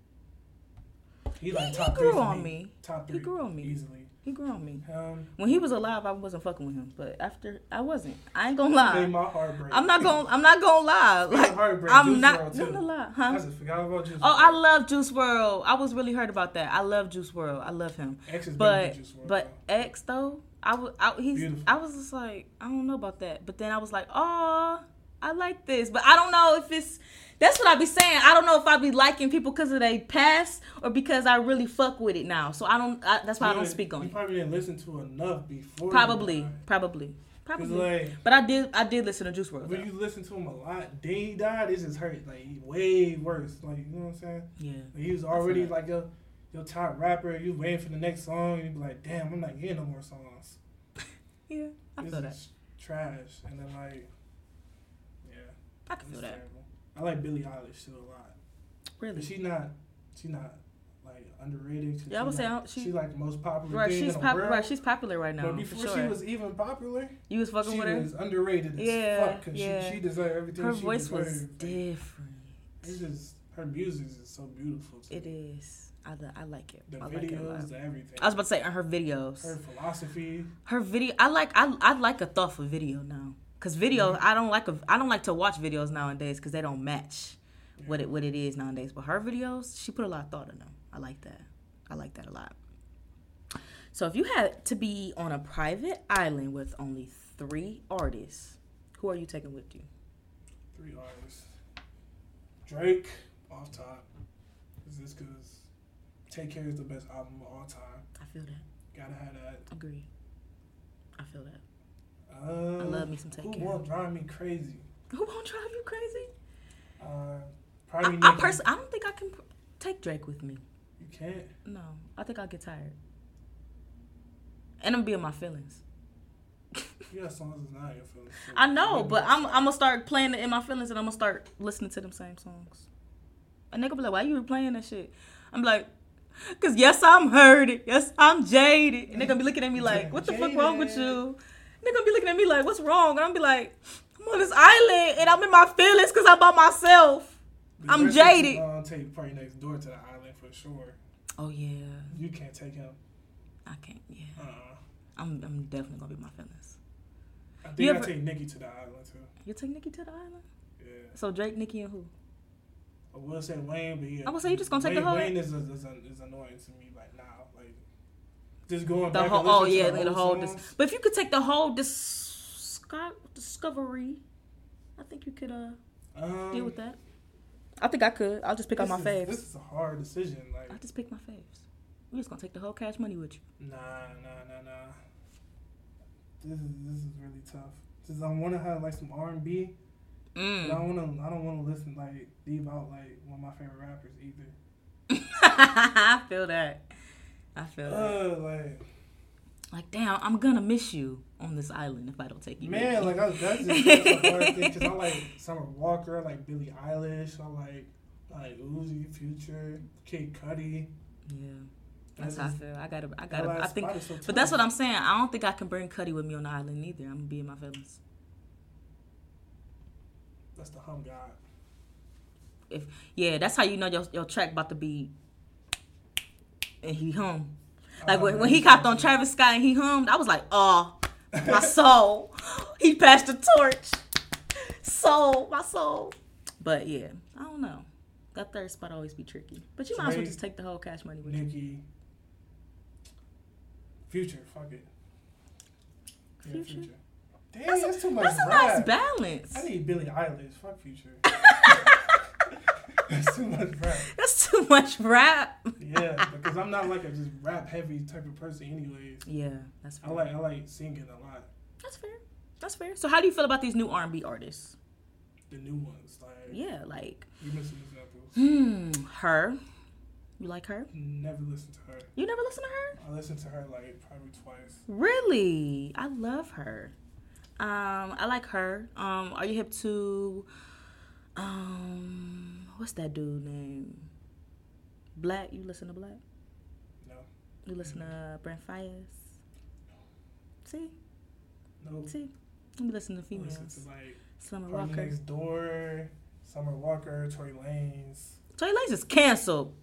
B: he like
A: he
B: top
A: grew
B: three
A: on
B: me.
A: me.
B: Top
A: He grew on me.
B: easily.
A: He grew on me.
B: Um,
A: When he was alive, I wasn't fucking with him, but after I wasn't. I ain't gonna
B: made
A: lie.
B: my heart break.
A: I'm not gonna. I'm not gonna lie. Like. I'm
B: Juice
A: not.
B: WRLD,
A: No,
B: too.
A: no lie,
B: I just forgot about Juice.
A: Oh, I love Juice WRLD. I was really hurt about that. I love Juice WRLD. I love him.
B: X is
A: But
B: Juice WRLD,
A: but
B: though.
A: X though, I was I, he's
B: Beautiful.
A: I was just like I don't know about that. But then I was like, oh, I like this, but I don't know if it's. That's what I be saying. I don't know if I be liking people because of their past or because I really fuck with it now. So I don't. I, that's why I don't speak on
B: You
A: it.
B: You probably didn't listen to enough before.
A: Probably,
B: died.
A: probably, probably.
B: like
A: But I did. I did listen to Juice WRLD.
B: when you listen to him a lot, then he died. It just hurt like way worse. Like you know what I'm saying?
A: Yeah.
B: Like, he was already
A: that.
B: like your your top rapper. You waiting for the next song. You be like, damn, I'm not getting no more songs.
A: Yeah. I
B: this
A: feel that.
B: trash. And then like, yeah,
A: I can feel that.
B: terrible. I like Billie Eilish too a lot,
A: Really.
B: but she not she not like underrated.
A: Yeah, I would
B: she
A: say
B: like,
A: she-
B: she like the most popular
A: Right.
B: thing
A: She's
B: in the
A: pop-
B: world.
A: Right. She's popular right now.
B: but before
A: sure.
B: she was even popular,
A: you was fucking
B: she
A: with her.
B: was underrated as
A: Yeah,
B: fuck.
A: yeah.
B: she, she deserved everything.
A: Her
B: she
A: voice was
B: deserved.
A: different.
B: It's just her music is so beautiful. To
A: It is. I, I like it.
B: The
A: I like it a lot.
B: videos, the everything.
A: I was about to say her videos.
B: her philosophy.
A: Her, video. I like. I I like a thoughtful video now. Cause video,
B: Mm-hmm.
A: I don't like a. I don't like to watch videos nowadays because they don't match what it what it is nowadays. But her videos, she put a lot of thought in them. I like that. I like that a lot. So if you had to be on a private island with only three artists, who are you taking with you?
B: Three artists. Drake off top. Is this because Take Care is the best album of all time?
A: I feel that.
B: Gotta have that.
A: Agree. I feel that.
B: Uh,
A: love me some Take
B: who
A: Care.
B: won't drive me crazy?
A: Who won't drive you crazy?
B: Uh,
A: I,
B: probably
A: I
B: Nicki.
A: personally, I don't think I can pr- take Drake with me.
B: You can't.
A: No, I think I'll get tired. And I'm being my feelings.
B: You got songs that's not your feelings. so
A: I know, but. I'm I'm gonna start playing it in my feelings, and I'm gonna start listening to them same songs. And they gonna be like, "Why you replaying that shit?" I'm like, "Cause yes, I'm hurted. Yes, I'm jaded." And they gonna be looking at me like, "What the fuck wrong with you?" They gonna be looking at me like, "What's wrong?" And I'm be like, "I'm on this island, and I'm in my feelings cause I'm by myself." I'm jaded.
B: you uh, gonna take probably next door to the island for sure.
A: Oh yeah,
B: You can't take him.
A: I can't. Yeah,
B: Uh-uh.
A: I'm I'm definitely gonna be my feelings.
B: I think
A: You
B: I
A: ever-
B: take Nicki to the island too.
A: You take Nicki to the island?
B: Yeah.
A: So Drake, Nicki, and who?
B: I will say Wayne, but yeah.
A: I would say you just gonna take the whole-
B: Wayne is, is, is, is annoying to me like now. Like just going
A: The
B: back
A: whole, oh yeah,
B: to
A: the whole. Dis- but if you could take the whole disco- discovery, I think you could uh
B: um,
A: deal with that. I think I could. I'll just pick out my
B: is-
A: faves.
B: This is a hard decision. Like
A: I'll just pick my faves. We're just gonna take the whole cash money with you.
B: nah, nah, nah, nah. This is this is really tough Just I want to have like some R and B. But I
A: Mm.
B: don't want to. I don't want to listen like leave out like one of my favorite rappers either.
A: I feel that. I feel.
B: Uh, like
A: Like, damn, I'm gonna miss you on this island if I don't take you.
B: man, like I, that's just that's a hard thing because I like Summer Walker, I like Billie Eilish, I like like Uzi, Future, Kid Cudi.
A: yeah, that's
B: That's
A: how I feel. I gotta, I gotta. I think,
B: so
A: but that's what I'm saying. I don't think I can bring Cudi with me on the island either. I'm gonna be in my feelings.
B: That's the hum god.
A: If yeah, that's how you know your your track about to be. And he hummed. Like
B: Oh,
A: when, when he copped on. Travis Scott and he hummed, I was like, oh, my soul. he passed the torch. Soul, my soul. But yeah, I don't know. That third spot always be tricky. But you might as well just take the whole cash money with you.
B: Future, fuck it. Yeah,
A: Future?
B: Future. Damn,
A: That's
B: that's,
A: a,
B: too much
A: that's a nice balance.
B: I need Billie Eilish. Fuck Future. that's too much rap.
A: That's too much rap.
B: Yeah, because I'm not like a just rap heavy type of person, anyways.
A: Yeah, that's fair.
B: I like I like singing a lot.
A: That's fair. That's fair. So how do you feel about these new R&B artists?
B: The new ones, like
A: Yeah, like
B: you some examples.
A: hmm, her. You like her?
B: Never listened to her.
A: You never listen to her?
B: I listened to her like probably twice.
A: Really? I love her. Um, I like her. Um, are you hip to um what's that dude name? Black, you listen to Black?
B: No,
A: You listen to Brent Faiyaz? See?
B: no.
A: See? Let me listen to
B: I
A: females.
B: to like
A: Summer
B: Party
A: Walker.
B: Next Door, Summer Walker, Tory Lanez.
A: Tory Lanez is canceled.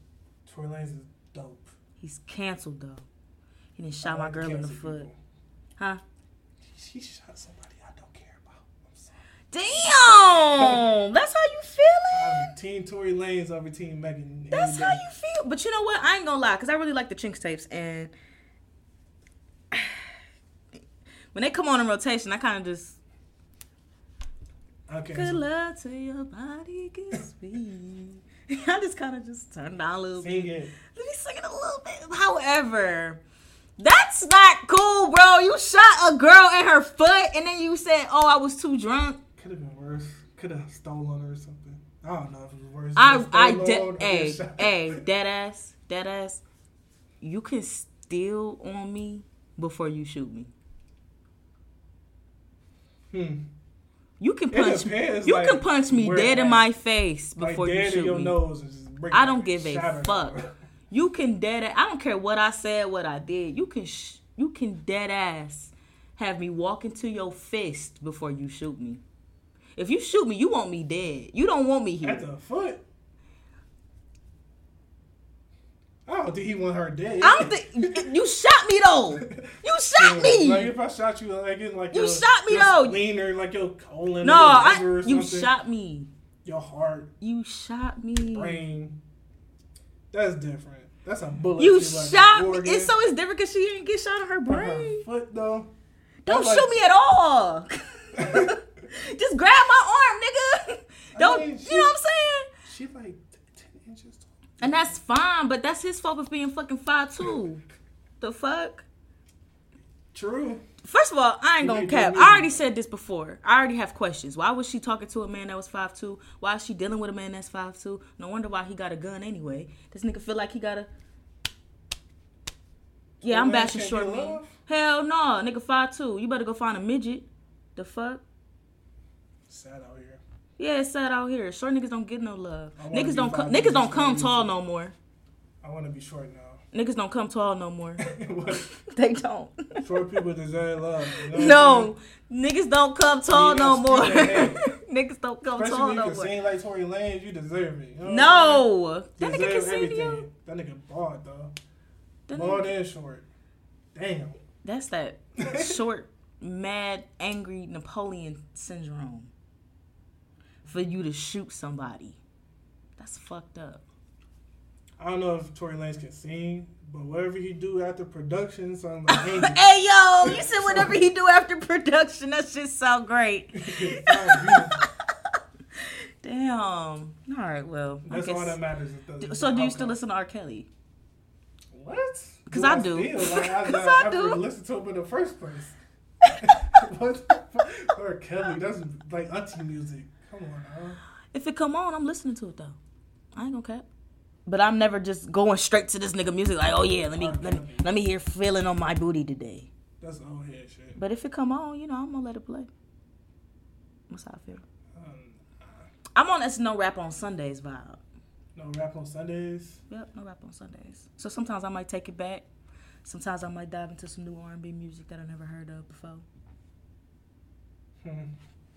B: Tory Lanez is dope.
A: He's canceled though. He didn't shot my girl in the foot.
B: people.
A: Huh?
B: She shot somebody I don't care about. I'm sorry.
A: Damn! That's how you feeling?
B: I'm Team Tory Lanez over Team Megan.
A: That's how you feel. But you know what? I ain't gonna lie, because I really like the Chixtapes. And when they come on in rotation, I kind of just.
B: Okay.
A: Good luck to your body, good speed. I just kind of just turn down a little bit.
B: it.
A: Let me sing it a little bit. However, that's not cool, bro. You shot a girl in her foot and then you said, oh, I was too drunk.
B: Could have been worse. Could have stolen or something. I don't know if it was worse.
A: I, I, de- hey, hey, dead ass, dead ass. You can steal on me before you shoot me.
B: Hmm.
A: You can punch me. You
B: like,
A: can punch me dead in my face
B: Like
A: before you
B: dead in
A: shoot
B: your
A: me.
B: nose and just break
A: I don't give a fuck. You can dead. Ass, I don't care what I said, what I did. You can. Sh- you can dead ass have me walk into your fist before you shoot me. If you shoot me, you want me dead. You don't want me here.
B: At the foot. I don't think he want her dead.
A: I don't think you shot me though. You shot me.
B: Like if I shot you like in like
A: You
B: your,
A: shot me,
B: your
A: though.
B: spleen or like your colon,
A: no, I, you
B: something,
A: shot me.
B: your heart,
A: You shot me.
B: brain. That's different. That's a bullet.
A: You
B: to, like,
A: shot me. It's so it's different because she didn't get shot in her
B: Her
A: brain.
B: foot though.
A: Don't
B: That's
A: shoot
B: like-
A: me at all. Just grab my arm, nigga. Don't
B: mean,
A: you
B: she-
A: know what I'm saying?
B: She like ten inches tall.
A: And that's fine, but that's his fault for being fucking five two. the fuck?
B: True.
A: First of all, I ain't gonna cap. I already said this before. I already have questions. Why was she talking to a man that was five two? Why is she dealing with a man that's five two? No wonder why he got a gun anyway. This nigga feel like he got a. Yeah, I'm bashing short men. Hell no, nigga five two. You better go find a midget. The fuck?
B: Sad out here.
A: Yeah, it's sad out here. Short niggas don't get no love. Niggas don't come. Niggas don't come tall no more.
B: I want to be short now.
A: Niggas don't come tall no more. They don't.
B: short people deserve love. You know
A: No, niggas don't come tall no more. niggas don't come
B: Especially
A: tall no
B: can
A: more.
B: sing like Tory Lanez, you deserve it. You know
A: No, that nigga can sing to you.
B: That nigga bald though.
A: That
B: Bald
A: nigga-
B: and short. Damn.
A: That's that short, mad, angry Napoleon syndrome. For you to shoot somebody, that's fucked up.
B: I don't know if Tory Lanez can sing, but whatever he do after production sounds like angel.
A: hey yo, you said whatever he do after production, that shit sound great.
B: It sounds beautiful.
A: Damn. All right, well,
B: That's all that matters. the-
A: So do you still listen to R. Kelly?
B: What?
A: Because I do.
B: Still, like, I, I
A: do.
B: listened to him in the first place. what? R. Kelly, that's like auntie music. Come on, now.
A: If it come on, I'm listening to it though. I ain't gonna cap. But I'm never just going straight to this nigga music like, oh yeah, let me let me let me hear feeling on my booty today.
B: That's old head shit.
A: But if it come on, you know, I'm gonna let it play. That's how I feel.
B: Um,
A: I'm on this no rap on Sundays vibe.
B: no rap on Sundays.
A: Yep, no rap on Sundays. So sometimes I might take it back. Sometimes I might dive into some new R&B music that I never heard of before.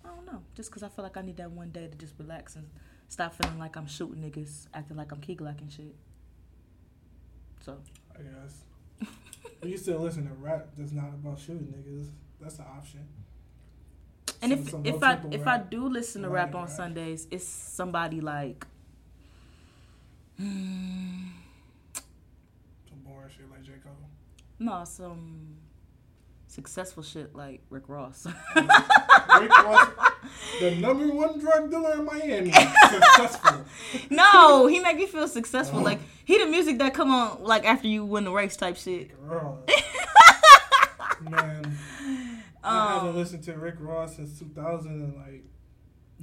A: I don't know. Just because I feel like I need that one day to just relax and stop feeling like I'm shooting niggas, acting like I'm key glocking shit. So,
B: I guess. but you still listen to rap that's not about shooting niggas. That's an option.
A: and if
B: some
A: if I if I do listen to rap on
B: rap.
A: Sundays, it's somebody like. Hmm,
B: Some boring shit like J. Cole.
A: no, some successful shit like Rick Ross.
B: Rick Ross, the number one drug dealer in Miami. Successful.
A: no, he make me feel successful. Like he the music that come on like after you win the race type shit.
B: Girl. Man. I haven't
A: Um,
B: listened to Rick Ross since 2000 and like.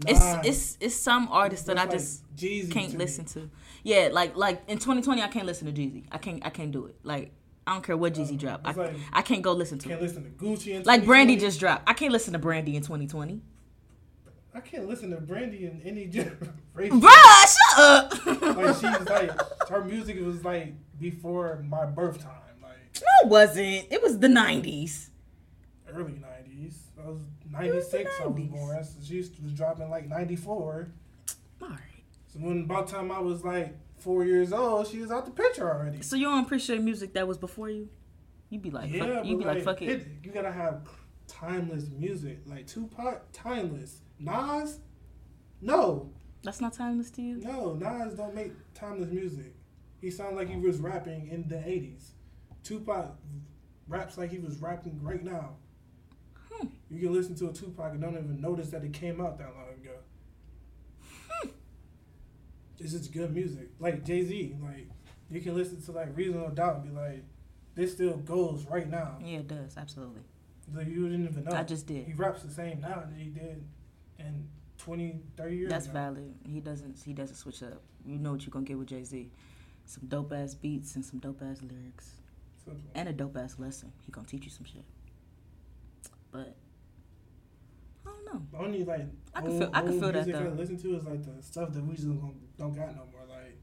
A: it's
B: nine.
A: it's it's some artists that I
B: like
A: just
B: Jeezy
A: can't
B: to
A: listen
B: me.
A: to. Yeah, like like in 2020, I can't listen to Jeezy. I can't I can't do it. Like I don't care what Jeezy drop. I,
B: like-
A: I can't go listen to it.
B: Can't
A: it.
B: listen to Gucci
A: Like Brandy just dropped. I can't listen to Brandy in 2020.
B: I can't listen to Brandy in any generation.
A: Bruh, shut up.
B: Like she's like her music was like before my birth time, like
A: no, it wasn't. It was the 90s.
B: early '90s. I was '96. I was
A: 90s.
B: born. She was dropping like '94.
A: All right.
B: So when about time I was like four years old, she was out the picture already.
A: So you don't appreciate music that was before you? You'd be like,
B: yeah,
A: fuck, you
B: but
A: be like, fuck it.
B: You gotta have timeless music, like Tupac, timeless. Nas, no,
A: That's not timeless to you.
B: no, Nas don't make timeless music. He sounds like he was rapping in the '80s. Tupac raps like he was rapping right now.
A: Hmm.
B: You can listen to a Tupac and don't even notice that it came out that long ago. It's just good music. Like Jay Z, like you can listen to like Reasonable Doubt and be like, this still goes right now.
A: Yeah, it does. Absolutely.
B: Like, you didn't even know.
A: I just did.
B: He raps the same now that he did in 20, 30 years
A: That's
B: ago.
A: valid. He doesn't. He doesn't switch up. You know what you're gonna get with Jay Z. Some dope ass beats and some dope ass lyrics
B: Simple.
A: and a dope ass lesson. He gonna teach you some shit. But I don't know.
B: The only like
A: I can
B: old,
A: feel- I can feel that,
B: music I listen to is like the stuff that we just don't, don't got no more, like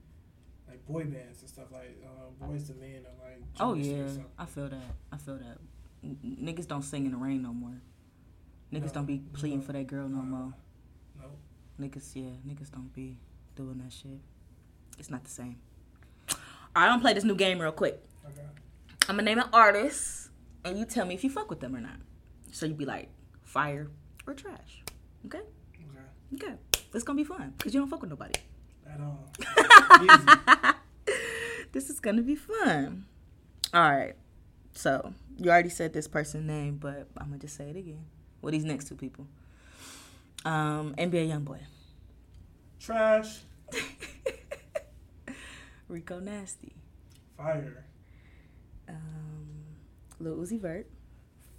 B: like boy bands and stuff like uh, Boyz II Men or like.
A: Oh yeah. I feel that. I feel that. N- niggas don't sing in the rain no more. Niggas
B: No,
A: don't be pleading
B: no.
A: for that girl no more.
B: No.
A: Niggas, yeah, niggas don't be doing that shit. It's not the same. All right, I'm gonna play this new game real quick.
B: Okay.
A: I'm gonna name an artist, and you tell me if you fuck with them or not. So you be like, fire or trash. Okay?
B: Okay.
A: Okay. It's gonna be fun because you don't fuck with nobody.
B: At all.
A: This is gonna be fun. All right. So you already said this person's name, but I'm gonna just say it again. What these next two people? Um, NBA YoungBoy,
B: Trash.
A: Rico Nasty,
B: Fire.
A: um, Lil Uzi Vert,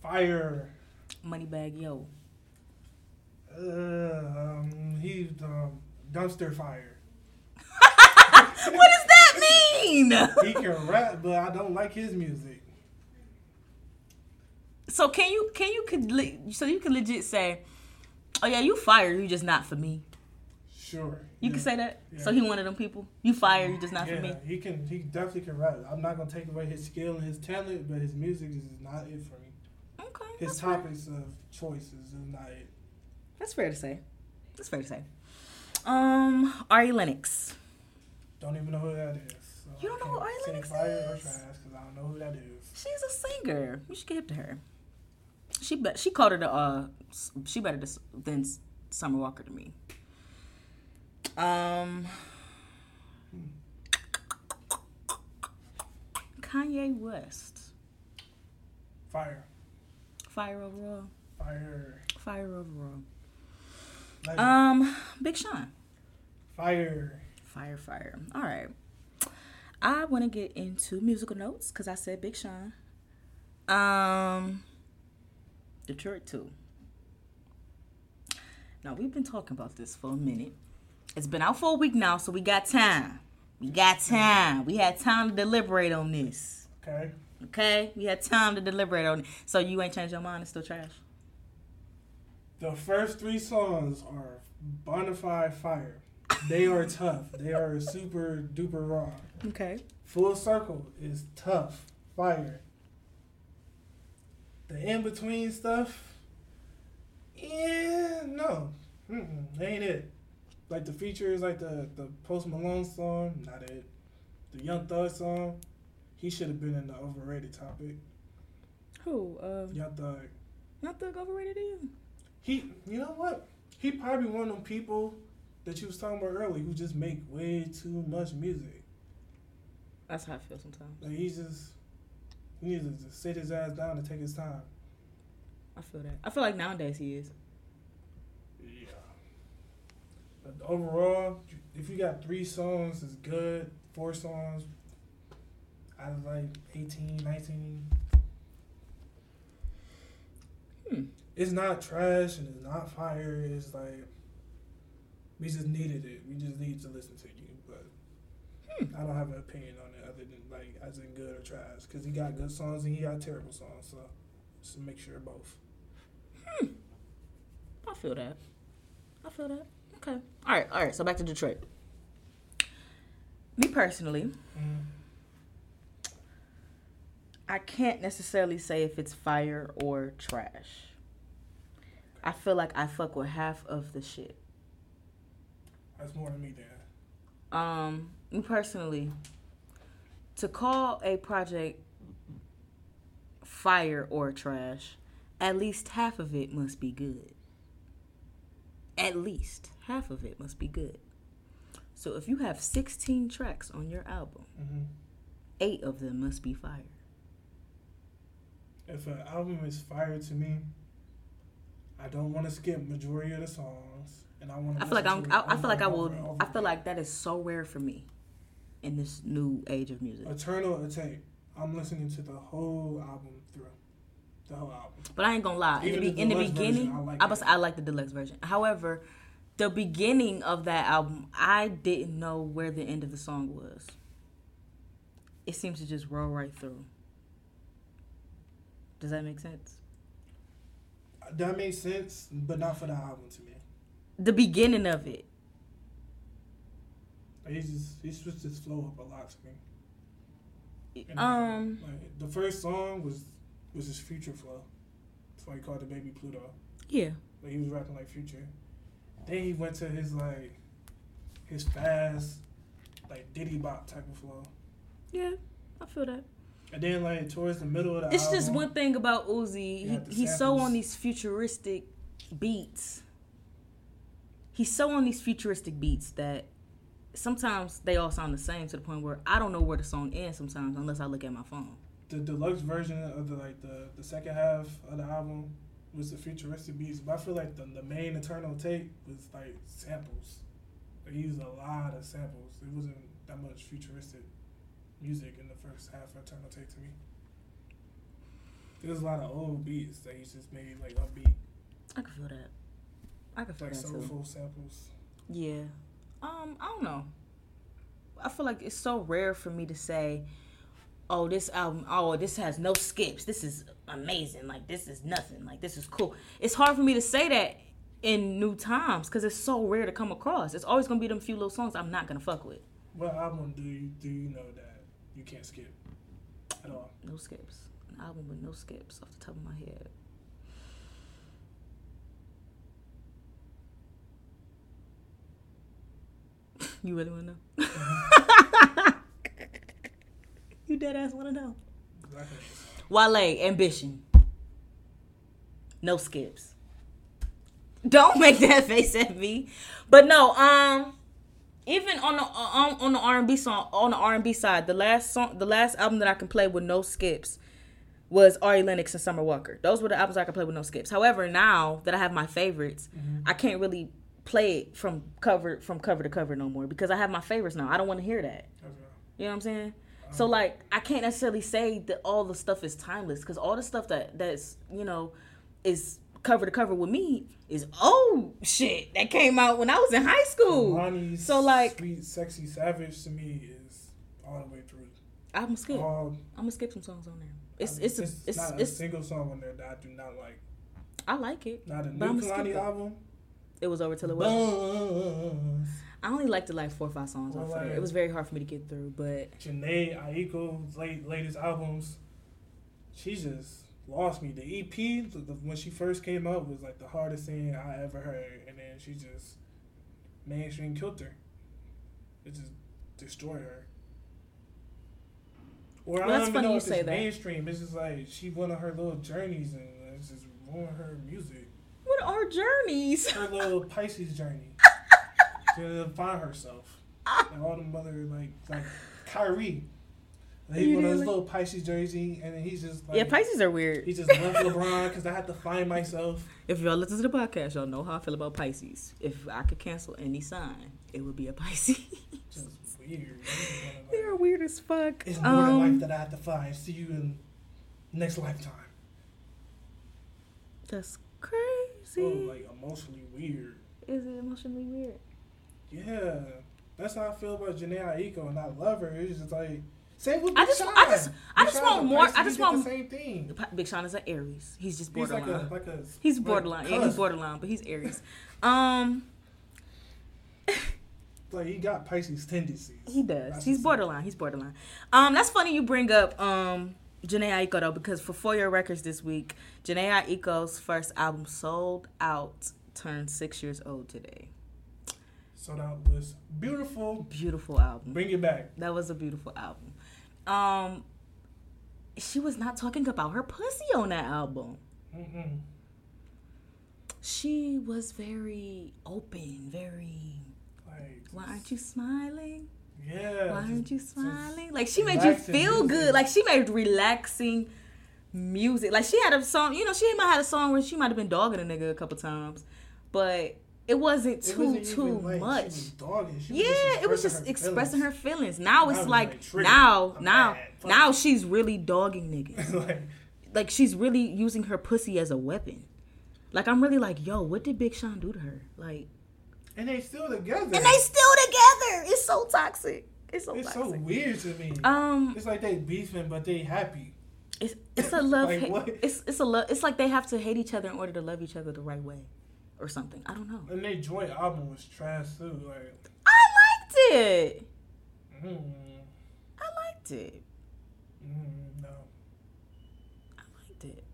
B: Fire.
A: Moneybagg Yo.
B: Uh, um, he's um, dumpster fire.
A: what does that mean?
B: He can rap, but I don't like his music.
A: so can you can you could le- so you can legit say, oh yeah, you fired, you just not for me.
B: Sure.
A: You
B: yeah.
A: can say that.
B: Yeah.
A: So he one of them people. You fired, you just not
B: yeah,
A: for me.
B: he can. He definitely can rap. I'm not gonna take away his skill and his talent, but his music is not it for me.
A: Okay.
B: His
A: that's fair.
B: topics of choices is not it.
A: That's fair to say. That's fair to say. Um, Ari Lennox.
B: Don't even know who that is. So
A: You don't know who Ari
B: say
A: Lennox
B: fire or
A: is?
B: trash because I don't know who that is.
A: She's a singer. You should get hip to her. She bet she called her the uh she better this than Summer Walker to me. Um Kanye West.
B: Fire,
A: Fire overall.
B: fire,
A: Fire overall. Um Big Sean.
B: fire.
A: Fire, fire. All right. I want to get into musical notes because I said Big Sean. Um, Detroit 2. Now, we've been talking about this for a minute. It's been out for a week now, so we got time. We got time. We had time to deliberate on this.
B: Okay.
A: Okay? We had time to deliberate on it. So you ain't changed your mind? It's still trash?
B: The first three songs are bonafide fire. They are tough. They are super duper raw.
A: Okay.
B: Full circle is tough fire. The in between stuff, yeah, no, Mm-mm, ain't it. Like the features, like the the Post Malone song, not it. The Young Thug song, he should have been in the overrated topic.
A: Who? Uh,
B: Young Thug,
A: not Thug overrated either.
B: He, you know what? He probably one of them people that you was talking about earlier who just make way too much music.
A: That's how I feel sometimes.
B: Like he's just, he needs to just sit his ass down and take his time.
A: I feel that. I feel like nowadays he is.
B: Yeah. But overall, if you got three songs, it's good. Four songs out of like 18, 19.
A: Hmm.
B: It's not trash and it's not fire. It's like, we just needed it. We just need to listen to you. But
A: Hmm.
B: I don't have an opinion on it other than like, as in good or trash. Because he got good songs and he got terrible songs. So just mixture of both.
A: I feel that. I feel that. Okay. All right. All right. So back to Detroit. Me personally,
B: Mm.
A: I can't necessarily say if it's fire or trash. I feel like I fuck with half of the shit.
B: That's more than me then.
A: Um, me personally, to call a project fire or trash, at least half of it must be good. At least half of it must be good. So if you have 16 tracks on your album,
B: hmm
A: eight of them must be fire.
B: If an album is fire to me, I don't want to skip majority of the songs, and I want.
A: To I feel like I'm. I, I feel like I will. I feel like that is so rare for me in this new age of music.
B: Eternal Atake. I'm listening to the whole album through, the whole album.
A: But I ain't gonna lie. In
B: Even
A: the,
B: the
A: in the beginning,
B: version, I like
A: I,
B: it.
A: I like the deluxe version. However, the beginning of that album, I didn't know where the end of the song was. It seems to just roll right through. Does that make sense?
B: That makes sense, but not for the album to me.
A: The beginning of it.
B: He just he switched his flow up a lot to me. And,
A: Um.
B: like the first song was was his future flow. That's why he called it Baby Pluto.
A: Yeah.
B: Like he was rapping like Future. Then he went to his like his fast, like Diddy Bop type of flow.
A: Yeah. I feel that.
B: And then like towards the middle of the
A: It's just one thing about Uzi. He, he's so on these futuristic beats. He's so on these futuristic beats that sometimes they all sound the same to the point where I don't know where the song ends sometimes unless I look at my phone.
B: the deluxe version of the like the, the second half of the album was the futuristic beats, but I feel like the, the main Eternal Atake was like samples. They used a lot of samples. It wasn't that much futuristic music in the first half of Eternal Atake to me. There's a lot of old beats that he just made like upbeat,
A: I can feel that. I can feel
B: like
A: that too.
B: soulful samples.
A: Yeah. Um, I don't know. I feel like it's so rare for me to say, "Oh, this album, oh, this has no skips. This is amazing. Like this is nothing. Like this is cool." It's hard for me to say that in new times because it's so rare to come across. It's always gonna be them few little songs I'm not gonna fuck with.
B: What album do you do you know that you can't skip at all?
A: No skips. An album with no skips off the top of my head. you really want to know? you dead ass want to know?
B: Exactly.
A: Wale, ambition. No skips. Don't make that face at me. But no, um, even on the on, on the R and B song on the R and B side, the last song, the last album that I can play with no skips was Ari Lennox and Summer Walker. Those were the albums I could play with no skips. However, now that I have my favorites, mm-hmm. I can't really play it from cover from cover to cover no more because I have my favorites now. I don't want to hear that.
B: Okay.
A: You know what I'm saying? Uh-huh. So like I can't necessarily say that all the stuff is timeless because all the stuff that that's you know is cover to cover with me is old shit that came out when I was in high school. So, like-
B: sweet, sexy, savage to me is all the way through.
A: I'm gonna skip.
B: All,
A: I'm gonna skip some songs on there. It's
B: I-
A: it's a, it's
B: not
A: it's,
B: a single song on there that I do not like.
A: I like it.
B: Not a new Kehlani
A: it.
B: album.
A: It was over till it was. I only liked the like four or five songs
B: Well,
A: off
B: like-
A: It was very hard for me to get through, but
B: Jhené Aiko's late, latest albums, she just lost me. The EP, when she first came out, was like the hardest thing I ever heard, and then she just mainstream killed her. It just destroyed her. Or
A: Well,
B: I don't even know
A: you
B: if
A: say
B: it's
A: that.
B: mainstream. It's just like she went on her little journeys and it's just ruined her music.
A: what are journeys?
B: Her little Pisces journey to find herself. Ah. And all the mother like like Kyrie. He
A: You
B: went his
A: really-
B: little Pisces jersey, and then he's just like
A: yeah, Pisces are weird.
B: He just left LeBron because I had to find myself.
A: If y'all listen to the podcast, y'all know how I feel about Pisces. If I could cancel any sign, it would be a Pisces.
B: Just weird. He's just kinda like,
A: They're weird as fuck.
B: It's more in life
A: Um,
B: that I have to find. See you in next lifetime.
A: that's
B: So
A: crazy.
B: like emotionally weird.
A: Is it emotionally weird?
B: Yeah, that's how I feel about Jhené Aiko, and I love her. It's just like same with
A: I just-
B: Sean.
A: I just- I just want more- I just want-
B: the same thing.
A: Big Sean is an Aries. He's just
B: He's like
A: borderline.
B: a like a
A: he's
B: like
A: borderline. Yeah, he's borderline, but he's Aries. Um,
B: Like he got Pisces tendencies.
A: he does. He's borderline. He's borderline. Um, that's funny you bring up um Jhené Aiko though, because for Four Year Records this week, Jhené Aiko's first album Souled Out, turned six years old today.
B: Souled Out was beautiful.
A: Beautiful album.
B: Bring it back.
A: That was a beautiful album. Um, she was not talking about her pussy on that album.
B: Mm-mm.
A: She was very open, very.
B: Like
A: Why aren't you smiling?
B: Yeah.
A: Why aren't you
B: just-
A: smiling? Like she made you feel
B: music.
A: good. Like she made relaxing music. Like she had a song. You know, she might have had a song where she might have been dogging a nigga a couple times, but it wasn't
B: It
A: too
B: wasn't
A: too
B: like
A: much. Yeah, it was just
B: her
A: expressing
B: feelings.
A: her feelings. Now it's like,
B: like,
A: now
B: I'm
A: now. Now she's really dogging niggas.
B: like,
A: like she's really using her pussy as a weapon. Like I'm really like, yo, what did Big Sean do to her? Like,
B: and they still together.
A: and they still together. It's so toxic. It's so
B: it's so weird to me.
A: um,
B: it's like they beefing, but they happy.
A: it's it's a love.
B: Like, what?
A: It's it's a love. It's like they have to hate each other in order to love each other the right way, or something. I don't know.
B: And their joint album was trash too. Like,
A: I liked it.
B: mm,
A: I liked it.
B: mm, no.
A: I liked it.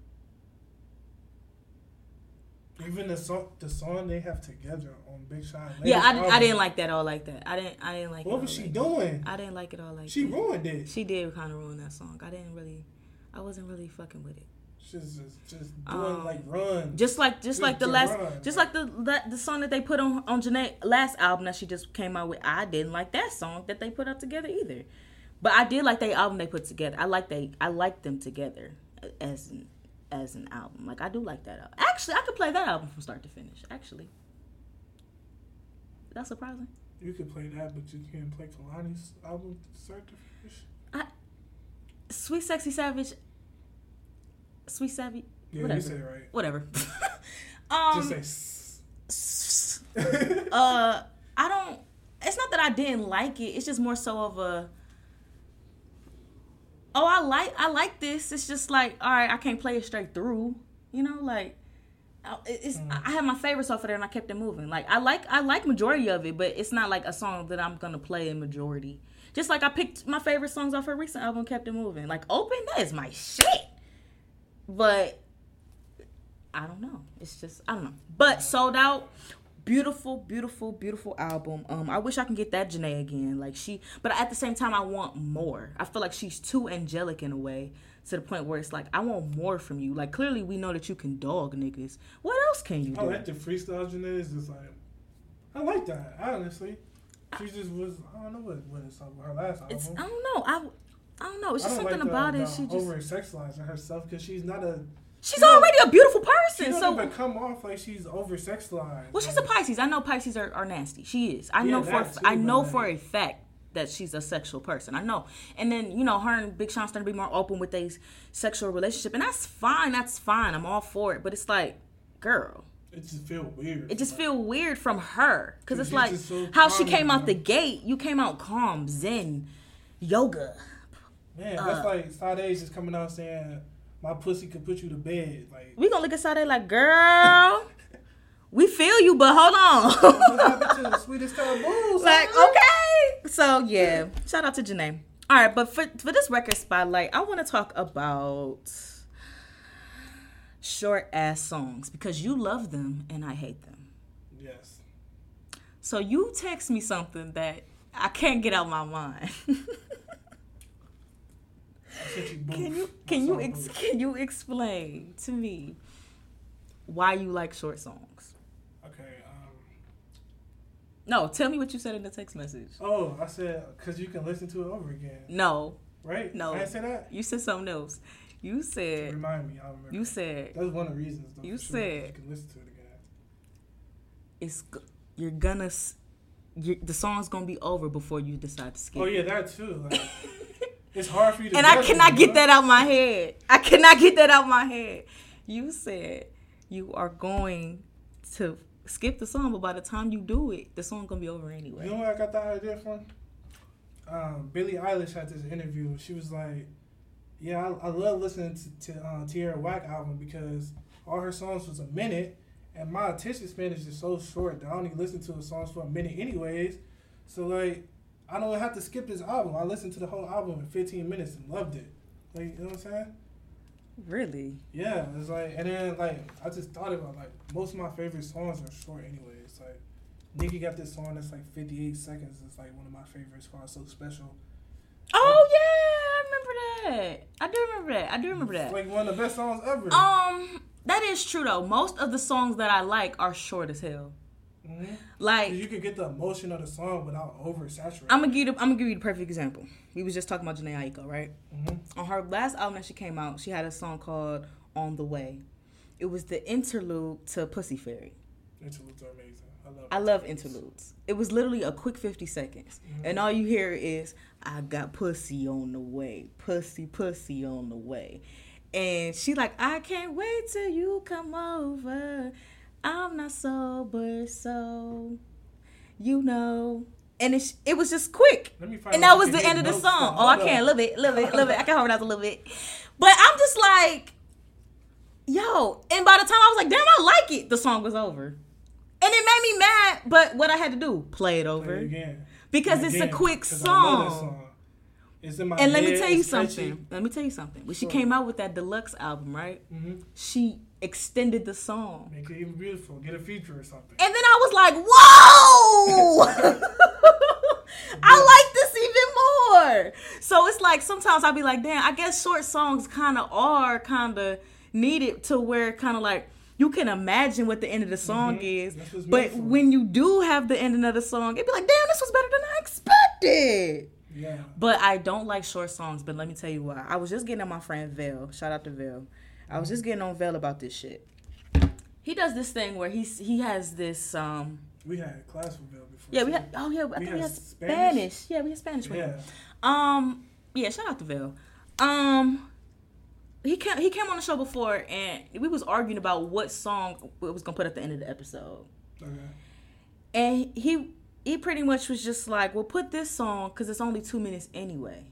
B: Even the song, the song they have together on Big Sean.
A: Yeah, I, I didn't like that all like that. I didn't I didn't like. it
B: What was she
A: like
B: doing?
A: That. I didn't like it all like
B: She
A: that.
B: ruined it.
A: She did kind of ruin that song. I didn't really. I wasn't really fucking with it.
B: She's just, just doing
A: Um,
B: like run.
A: Just like just
B: Just
A: like the last
B: run.
A: just like the that, the song that they put on on Jhené last album that she just came out with. I didn't like that song that they put out together either. But I did like the album they put together. I like they I like them together as an as an album. Like I do like that. Album. Actually, I could play that album from start to finish. Actually, that's surprising.
B: You could play that, but you can't play Kehlani's album start to finish.
A: I, Sweet Sexy Savage. Sweet Savage.
B: Yeah,
A: Whatever.
B: you said it right.
A: Whatever. um,
B: Just say.
A: uh I don't it's not that I didn't like it. It's just more so of a Oh, I like I like this. It's just like, all right, I can't play it straight through. You know, like I- it's I have my favorites off of there and I kept it moving. Like I like I like majority of it, but it's not like a song that I'm gonna play in majority. Just like I picked my favorite songs off her recent album, kept it moving. Like Open, that is my shit. But I don't know. It's just I don't know. But Souled Out. Beautiful, beautiful, beautiful album. Um, I wish I can get that Jhené again. Like she, but at the same time, I want more. I feel like she's too angelic in a way to the point where it's like I want more from you. Like clearly, we know that you can dog niggas. What else can you do?
B: I
A: do?
B: like the freestyle Jhené. is just like I like that honestly. She just was I don't know what what it's about her last album.
A: It's I don't know. I I don't know. It's just something
B: like the,
A: about it.
B: the
A: She just
B: over sexualizing herself because she's not a
A: she's
B: she
A: already a beautiful
B: she
A: person.
B: don't
A: So
B: even come off like she's over sexualized.
A: well, she's a Pisces. I know Pisces are, are nasty. She is. I
B: Yeah,
A: know for a I know
B: like-
A: for a fact that she's a sexual person. I know. And then, you know, her and Big Sean starting to be more open with their sexual relationship. And that's fine. That's fine. I'm all for it. But it's like, girl.
B: It just feel weird.
A: It just
B: Like,
A: feel weird from her. Because it's like
B: so
A: how she came out the gate. You came out calm, zen, yoga.
B: Man,
A: uh,
B: that's like Sade's just coming out saying my pussy could put you to bed. Like
A: We gonna look at Sade like, girl, we feel you, but hold on.
B: what happened to the sweetest taboo?
A: like, okay. So yeah, shout out to Jhené. All right, but for for this record spotlight, I want to talk about short ass songs because you love them and I hate them.
B: Yes.
A: So you text me something that I can't get out my mind.
B: I sent you both.
A: Can you can you ex- can you explain to me why you like short songs?
B: Okay. Um,
A: No, tell me what you said in the text message.
B: oh, I said because you can listen to it over again,
A: No,
B: right?
A: No.
B: I didn't that.
A: you said something else. You said
B: Remind me. I remember.
A: you said
B: That's one of the reasons. Though,
A: You
B: sure,
A: said-
B: you can listen to it again.
A: it's you're gonna s- you the song's gonna be over before you decide to skip.
B: Oh yeah, that too. Like, it's hard for you to.
A: and I cannot get that out my head. I cannot get that out my head. You said you are going to skip the song, but by the time you do it, the song's gonna be over anyway.
B: You know where I got that idea from? Um, Billie Eilish had this interview. She was like, "Yeah, I, I love listening to, to uh, Tierra Whack album because all her songs was a minute, and my attention span is just so short that I only listen to the songs for a minute anyways. So like, I don't have to skip this album. I listened to the whole album in 15 minutes and loved it. Like, you know what I'm saying?
A: Really?
B: Yeah, it's like, and then like I just thought about like most of my favorite songs are short anyways. Like Nicki got this song that's like 58 seconds. It's like one of my favorites called "So Special."
A: Oh yeah, I remember that. I do remember that. I do remember
B: It's
A: that.
B: like one of the best songs ever.
A: Um, that is true though. Most of the songs that I like are short as hell.
B: Hmm
A: Like
B: you can get the emotion of the song without oversaturating.
A: I'm gonna give you. The, I'm gonna give you the perfect example. We was just talking about Jhené Aiko, right?
B: hmm
A: On her last album that she came out, she had a song called "On the Way." It was the interlude to Pussy Fairy.
B: Interludes are amazing. I love.
A: I love interludes. It was literally a quick 50 seconds. And all you hear is, I got pussy on the way. Pussy, pussy on the way. And she like, I can't wait till you come over. I'm not sober, so you know. And it, it was just quick.
B: Let me find
A: And that was the end of the song. Oh, I can't. Love it, love it, love it. I can harmonize a little bit. But I'm just like, yo. And by the time I was like, damn, I like it, the song was over. And it made me mad, but what I had to do, play it over.
B: Play it again.
A: Because it's a
B: quick
A: quick
B: 'cause I love that
A: song.
B: It's in my
A: And let me tell you
B: it's catchy.
A: something. Let me tell you something. When she
B: Sure.
A: came out with that deluxe album, right?
B: Mhm.
A: She extended the song.
B: Make it even beautiful. Get a feature or something.
A: And then I was like, whoa! I like this even more. So it's like sometimes I'll be like, damn, I guess short songs kind of are kind of needed to where kind of like you can imagine what the end of the song
B: Mhm.
A: is. But when you do have the end of the song, it'd be like, damn, this was better than I expected.
B: Yeah.
A: But I don't like short songs. But let me tell you why. I was just getting on my friend Vale. Shout out to Vale. I was just getting on Vale about this shit. He does this thing where he's he has this um
B: We had class with Bill before.
A: yeah we had oh yeah I
B: We
A: think we
B: had
A: had
B: Spanish?
A: Spanish. yeah we had Spanish with him
B: Yeah.
A: um yeah shout out to Vale um he came he came on the show before and we was arguing about what song we was gonna put at the end of the episode
B: Okay.
A: and he he pretty much was just like, "Well, put this song because it's only two minutes anyway."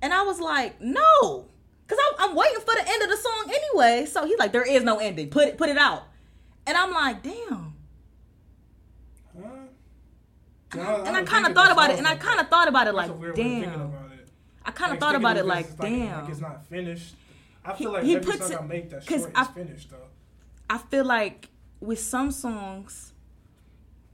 A: And I was like, "No," because I'm, I'm waiting for the end of the song anyway. So he's like, "There is no ending. Put it put it out." And I'm like, "Damn."
B: Huh?
A: And I, I kind of thought about it, and I kind of thought about it like,
B: a weird way of thinking
A: "Damn." I kind of thought about it like, "Damn."
B: Like it's not finished. I
A: He-
B: feel like
A: he
B: every
A: puts
B: song
A: it-
B: I make that's
A: 'cause
B: short
A: I-
B: is finished though.
A: I feel like with some songs,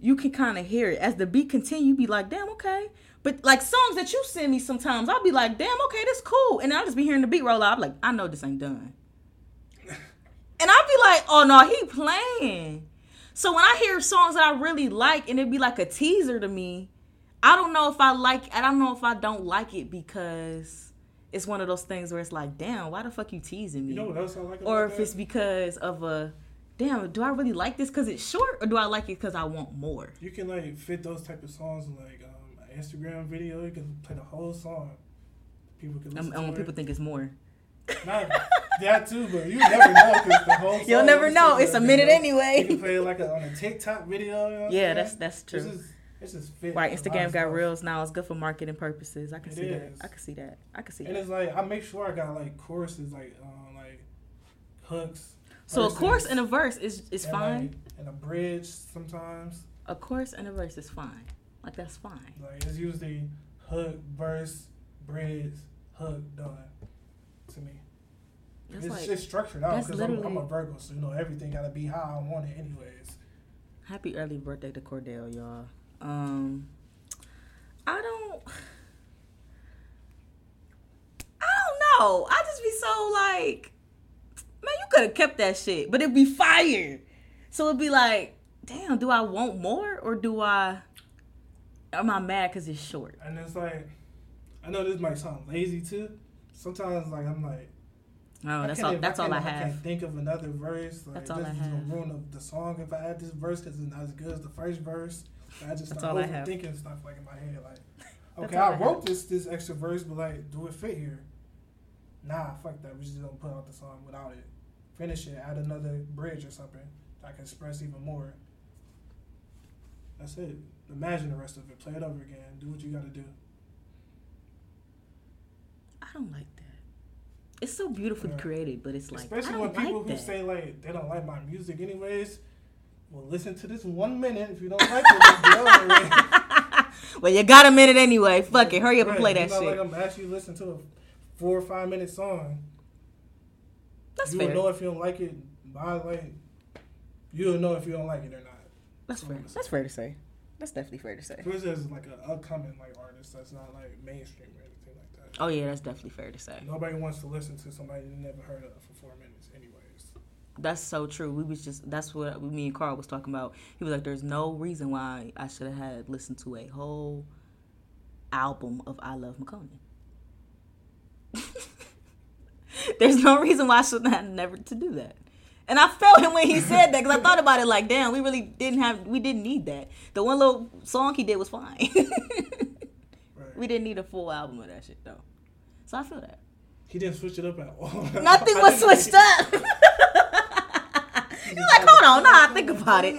A: you can kind of hear it as the beat continue. You be like, damn, okay. But like songs that you send me sometimes, I'll be like, damn, okay, this cool. And I'll just be hearing the beat roll out. I'm like, I know this ain't done. And I'll be like, oh no, he playing. So when I hear songs that I really like and it be like a teaser to me, I don't know if I like I don't know if I don't like it because it's one of those things where it's like, damn, why the fuck you teasing me?
B: You know what else I like
A: or if
B: that?
A: it's because of a damn do i really like this because it's short or do i like it because i want more
B: you can like fit those type of songs like Instagram video. You can play the whole song. People can listen
A: and when
B: to
A: people think it's more.
B: Not that too, but you never know because the whole.
A: You'll never know. It's a minute
B: video.
A: anyway.
B: You can play it like a, on a TikTok video. You know
A: Yeah, that's that's
B: It's
A: true.
B: just, it's just fit
A: Right,
B: a lot of
A: Instagram got reels now. It's good for marketing purposes. I can
B: It
A: see that. I can see that. I can see
B: And
A: that.
B: it's like I make sure I got like choruses, like um, like hooks.
A: So a chorus and a verse is is fine.
B: like, and a bridge sometimes.
A: A chorus and a verse is fine. Like that's fine.
B: Like it's usually hook, verse, bridge, hook, done. To me,
A: That's
B: it's
A: like
B: just structured out because I'm, I'm a Virgo, so you know everything gotta be how I want it, anyways.
A: happy early birthday to Cordell, y'all. Um, I don't. I don't know. I just be so like, man, you could have kept that shit, but it'd be fire. So it'd be like, damn, do I want more or do I? Am I mad because it's short?
B: And it's like, I know this might sound lazy too. Sometimes like I'm like,
A: oh,
B: I
A: that's
B: can't
A: all. That's all I have.
B: can't think of another verse. Like,
A: That's all I
B: this is gonna
A: have.
B: ruin the, the song if I add this verse because it's not as good as the first verse. I just start overthinking stuff like in my head. Like, okay, I
A: I
B: wrote this this extra verse, but like, do it fit here? Nah, fuck that. We just gonna put out the song without it. Finish it. Add another bridge or something. I can express even more. That's it. Imagine the rest of it. Play it over again. Do what you got to do.
A: I don't like that. It's so beautifully
B: Yeah.
A: created, but it's like
B: Especially when people
A: like
B: who
A: that.
B: say like they don't like my music anyways. Well, listen to this one minute. If you don't like it, just get over it.
A: well, you got a minute anyway. Fuck it, hurry up and play that
B: not
A: shit.
B: Like I'm actually listening to a four or five minute song.
A: That's fair.
B: you
A: fair.
B: know if you don't like it by like. You'll know if you don't like it or not.
A: That's fair. That's fair to say. That's definitely fair to say.
B: Chris is like an upcoming like artist that's not like mainstream or anything like that.
A: Oh yeah, that's definitely fair to say.
B: Nobody wants to listen to somebody they never heard of for four minutes, anyways.
A: That's so true. We was just that's what me and Carl was talking about. He was like, "There's no reason why I should have had listened to a whole album of I Love McConaughey. There's no reason why I should have never to do that." And I felt him when he said that because I thought about it like, "Damn, we really didn't have, we didn't need that. The one little song he did was fine.
B: Right.
A: we didn't need a full album of that shit though." So I feel that.
B: He didn't switch it up at all.
A: Nothing was switched up. You're like, hold on, nah, think about it.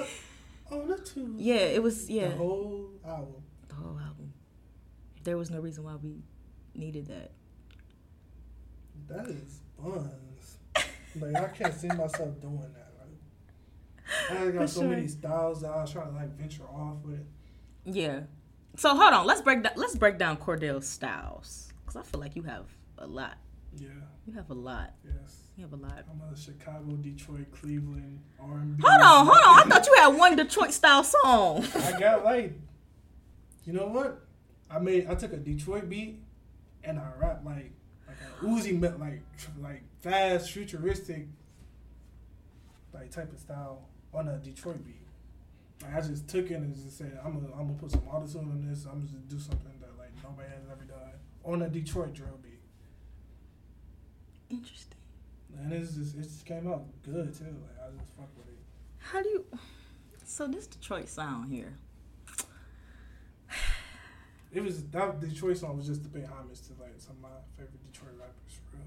B: Oh, not too.
A: Yeah, it was yeah.
B: The whole album.
A: The whole album. There was no reason why we needed that.
B: That is buns. Like I can't see myself doing that. Like, I got
A: For
B: so
A: sure.
B: many styles that I was trying to like venture off with.
A: Yeah. So hold on, let's break down let's break down Cordell's styles cuz I feel like you have a lot.
B: Yeah.
A: You have a lot.
B: Yes.
A: You have a lot.
B: I'm a Chicago, Detroit, Cleveland, R&B.
A: Hold on, hold on. I thought you had one Detroit style song.
B: I got like, you know what? I made. I took a Detroit beat and I rap like Uzi meant like like fast, futuristic, like type of style on a Detroit beat. Like I just took it and just said, I'm gonna I'm gonna put some autotune on this. I'm just gonna do something that like nobody has ever done on a Detroit drill beat.
A: Interesting.
B: And it's just it just came out good too. Like I just fuck with it.
A: How do you So this Detroit sound here.
B: It was that Detroit song was just to pay homage to like some of my favorite Detroit rappers for real.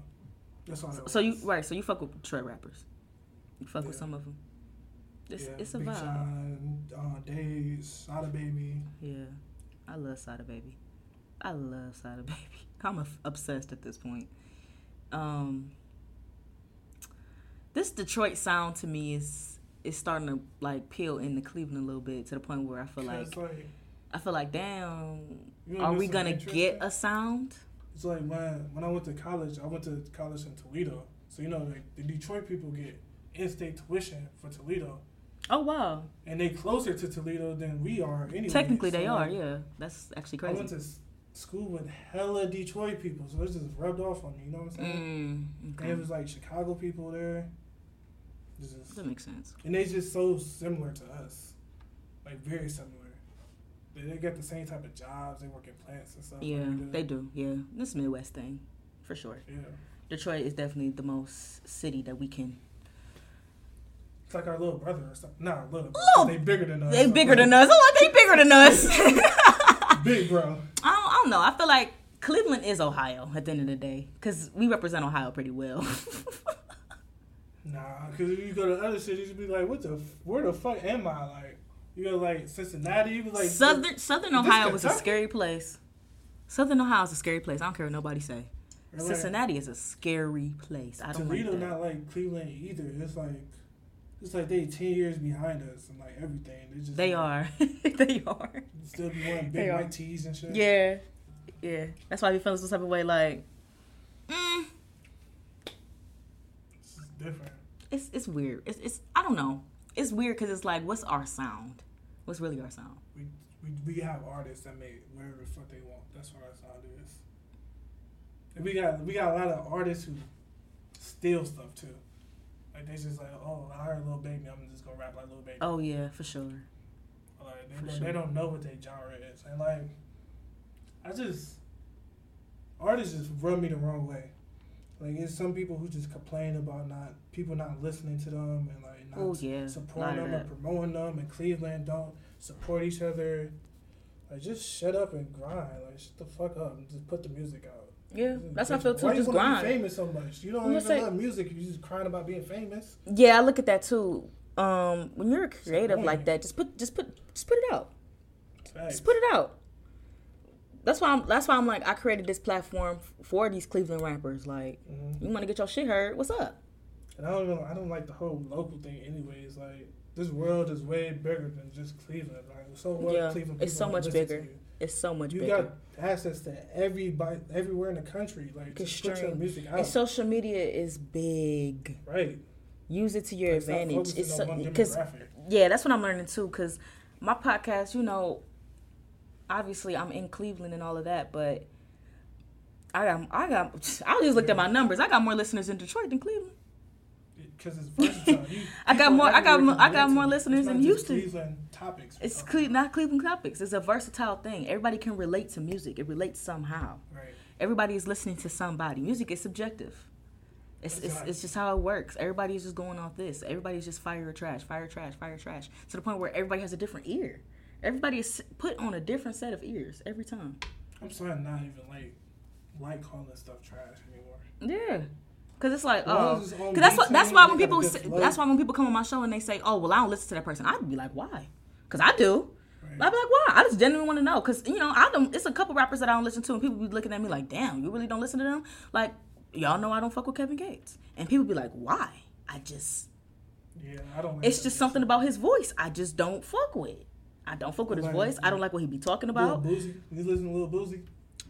B: That's all. that
A: So you right, so you fuck with Detroit rappers. You fuck with some of them. It's
B: yeah,
A: it's a
B: Big
A: vibe.
B: Sean, uh, Days, Sada Baby.
A: Yeah, I love Sada Baby. I love Sada Baby. I'm obsessed at this point. Um, this Detroit sound to me is is starting to like peel into Cleveland a little bit to the point where I feel like
B: like
A: I feel like damn,
B: You
A: are we gonna get a sound?
B: it's like when when I went to college, I went to college in Toledo. So you know like the Detroit people get in-state tuition for Toledo,
A: Oh wow,
B: and they closer to Toledo than we are. Anyway,
A: technically they are. Yeah, that's actually crazy.
B: I went to school with hella Detroit people, so it just rubbed off on me. You know what I'm saying?
A: Mm,
B: And it was like Chicago people there. Just-
A: That makes sense.
B: and they just so similar to us, like very similar. They, they got the same type of jobs. They work in plants and stuff.
A: Yeah,
B: do.
A: they do. Yeah, this Midwest thing, for sure.
B: Yeah,
A: Detroit is definitely the most city that we can
B: it's like our little brother or something. Nah, little.
A: Little-
B: They bigger than us.
A: They bigger than us. Oh, they bigger than us.
B: Big bro.
A: I don't, I don't know. I feel like Cleveland is Ohio at the end of the day because we represent Ohio pretty well.
B: Nah, because if you go to other cities, you'd be like, what the, where the fuck am I? Like, you go like Cincinnati, you be like,
A: Southern Southern Ohio was a scary place. Southern Ohio is a scary place. I don't care what nobody say.
B: like,
A: Cincinnati is a scary place. I don't
B: Toledo
A: like that.
B: not like Cleveland either. It's like, it's like they ten years behind us and like everything. They just
A: They
B: like,
A: are. they are.
B: still be wearing big white tees and shit.
A: Yeah. Yeah. That's why we feel some type of way like, mm,
B: it's different.
A: it's it's weird. It's it's I don't know. It's weird because it's like, what's our sound? What's really our sound?
B: We, we we have artists that make whatever the fuck they want. That's what our sound is. And we got we got a lot of artists who steal stuff too. Like they just like, oh, I heard Lil Baby, I'm just gonna rap like Lil Baby.
A: Oh yeah, for sure.
B: Like they,
A: For
B: don't,
A: sure.
B: they don't know what their genre is, and like I just artists just rub me the wrong way. Like it's some people who just complain about not people not listening to them and like not
A: Oh yeah.
B: supporting them and promoting them. And Cleveland don't support each other. Like just shut up and grind. Like shut the fuck up and just put the music out.
A: Yeah, that's how I feel too.
B: Why you
A: Just grind.
B: Be famous so much. You don't even
A: say-
B: love music. You just crying about being famous.
A: Yeah, I look at that too. Um, when you're a
B: creative
A: like that, just put just put just put it out.
B: Facts.
A: Just put it out. That's why I'm. That's why I'm like I created this platform for these Cleveland rappers. Like,
B: Mhm.
A: you want to get your shit heard? What's up?
B: And I don't even, I don't like the whole local thing. Anyways, like this world is way bigger than just Cleveland. Like so what?
A: Yeah,
B: Cleveland
A: it's so much bigger. It's so much bigger.
B: You
A: bigger.
B: got access to everybody, everywhere in the country. Like just put your music out.
A: and social media is big.
B: right.
A: Use it to your
B: Like,
A: advantage. It's because
B: demographic.
A: yeah, that's what I'm learning too. Because my podcast, you know, obviously I'm in Cleveland and all of that, but I got I got I just looked at my numbers. I got more listeners in Detroit than Cleveland.
B: Because it's versatile. You,
A: I got more- I got more- I got more listeners in Houston.
B: Cleveland topics.
A: It's Cle- not Cleveland topics. It's a versatile thing. Everybody can relate to music. It relates somehow.
B: Right.
A: Everybody is listening to somebody. Music is subjective. It's, it's, it's just how it works. Everybody's just going off this. Everybody's just fire or trash, fire trash, fire trash. To the point where everybody has a different ear. Everybody is put on a different set of ears every time.
B: I'm starting not even like like calling stuff trash anymore.
A: Yeah. Cause it's like, oh,
B: as it's on
A: cause that's what that's why when people say, that's why when people come on my show and they say, oh, well, I don't listen to that person, I'd be like, why? Cause I do.
B: Right.
A: I'd be like, why? I just genuinely want to know. Cause you know, I don't. It's a couple rappers that I don't listen to, and people be looking at me like, damn, you really don't listen to them? Like, y'all know I don't fuck with Kevin Gates, and people be like, why? I just,
B: Yeah, I don't.
A: It's just something about his voice. I just don't fuck with. I don't fuck with his voice. I don't like what he be talking
B: Lil
A: about.
B: Boosie. You listen to Lil Boosie?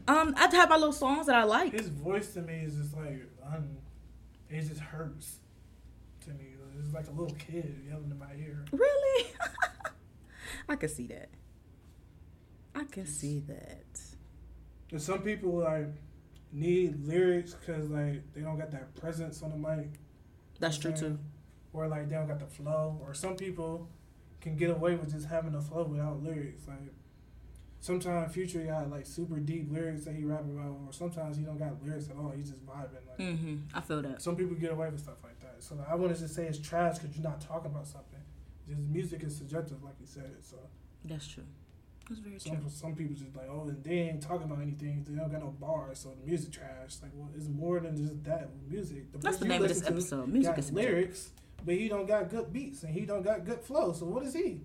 A: Um, I have my little songs that I like.
B: His voice to me is just like un, it just hurts to me. It's like a little kid yelling in my ear.
A: Really? I can see that. I can see that.
B: And some people like need lyrics because like they don't got that presence on the mic.
A: That's true too.
B: Or like they don't got the flow. Or some people can get away with just having a flow without lyrics. Like sometimes Future got like super deep lyrics that he rapping about, or sometimes he don't got lyrics at all. He's just vibing. Like
A: Mm-hmm. I feel that.
B: some people get away with stuff like that. So I wouldn't just say it's trash because you're not talking about something. Just music is subjective, like you said. So
A: That's true. That's very true.
B: some some people just like, oh, and they ain't talking about anything. They don't got no bars, so the music trash. Like, well, it's more than just that music. The
A: That's the name of this
B: to
A: episode. Music is subjective.
B: Lyrics, but he don't got good beats and he don't got good flow. So what is he?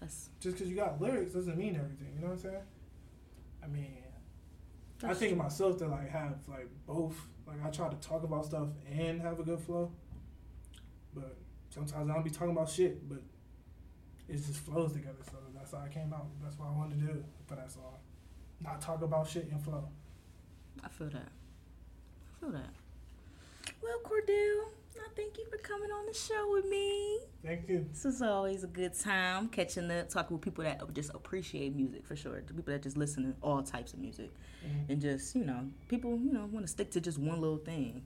A: That's,
B: Just because you got lyrics doesn't mean everything. You know what I'm saying? I mean, I think of
A: true.
B: myself to like have like both. Like I try to talk about stuff and have a good flow, but sometimes I don't be talking about shit. But it just flows together. So that's how I came out. That's what I wanted to do for that song. Not talk about shit and flow.
A: I feel that. I feel that. Well, Cordell, I thank you for coming on the show with me.
B: Thank you.
A: This is always a good time catching up, talking with people that just appreciate music for sure. The people that just listen to all types of music.
B: Mhm.
A: and just you know people you know want to stick to just one little thing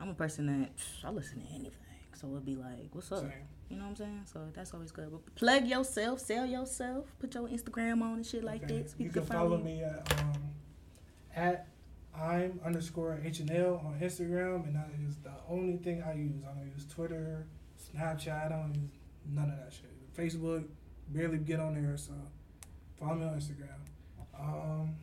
A: i'm a person that i listen to anything so it'll be like what's up
B: Same.
A: you know what i'm saying so that's always good but plug yourself sell yourself put your instagram on and shit like
B: Okay.
A: this
B: You
A: people
B: can
A: can
B: follow
A: you.
B: me at um, at I'm underscore H and L on Instagram, and that is the only thing I use. I don't use Twitter, Snapchat. I don't use none of that shit. Facebook, barely get on there. So follow me on Instagram.
C: Um,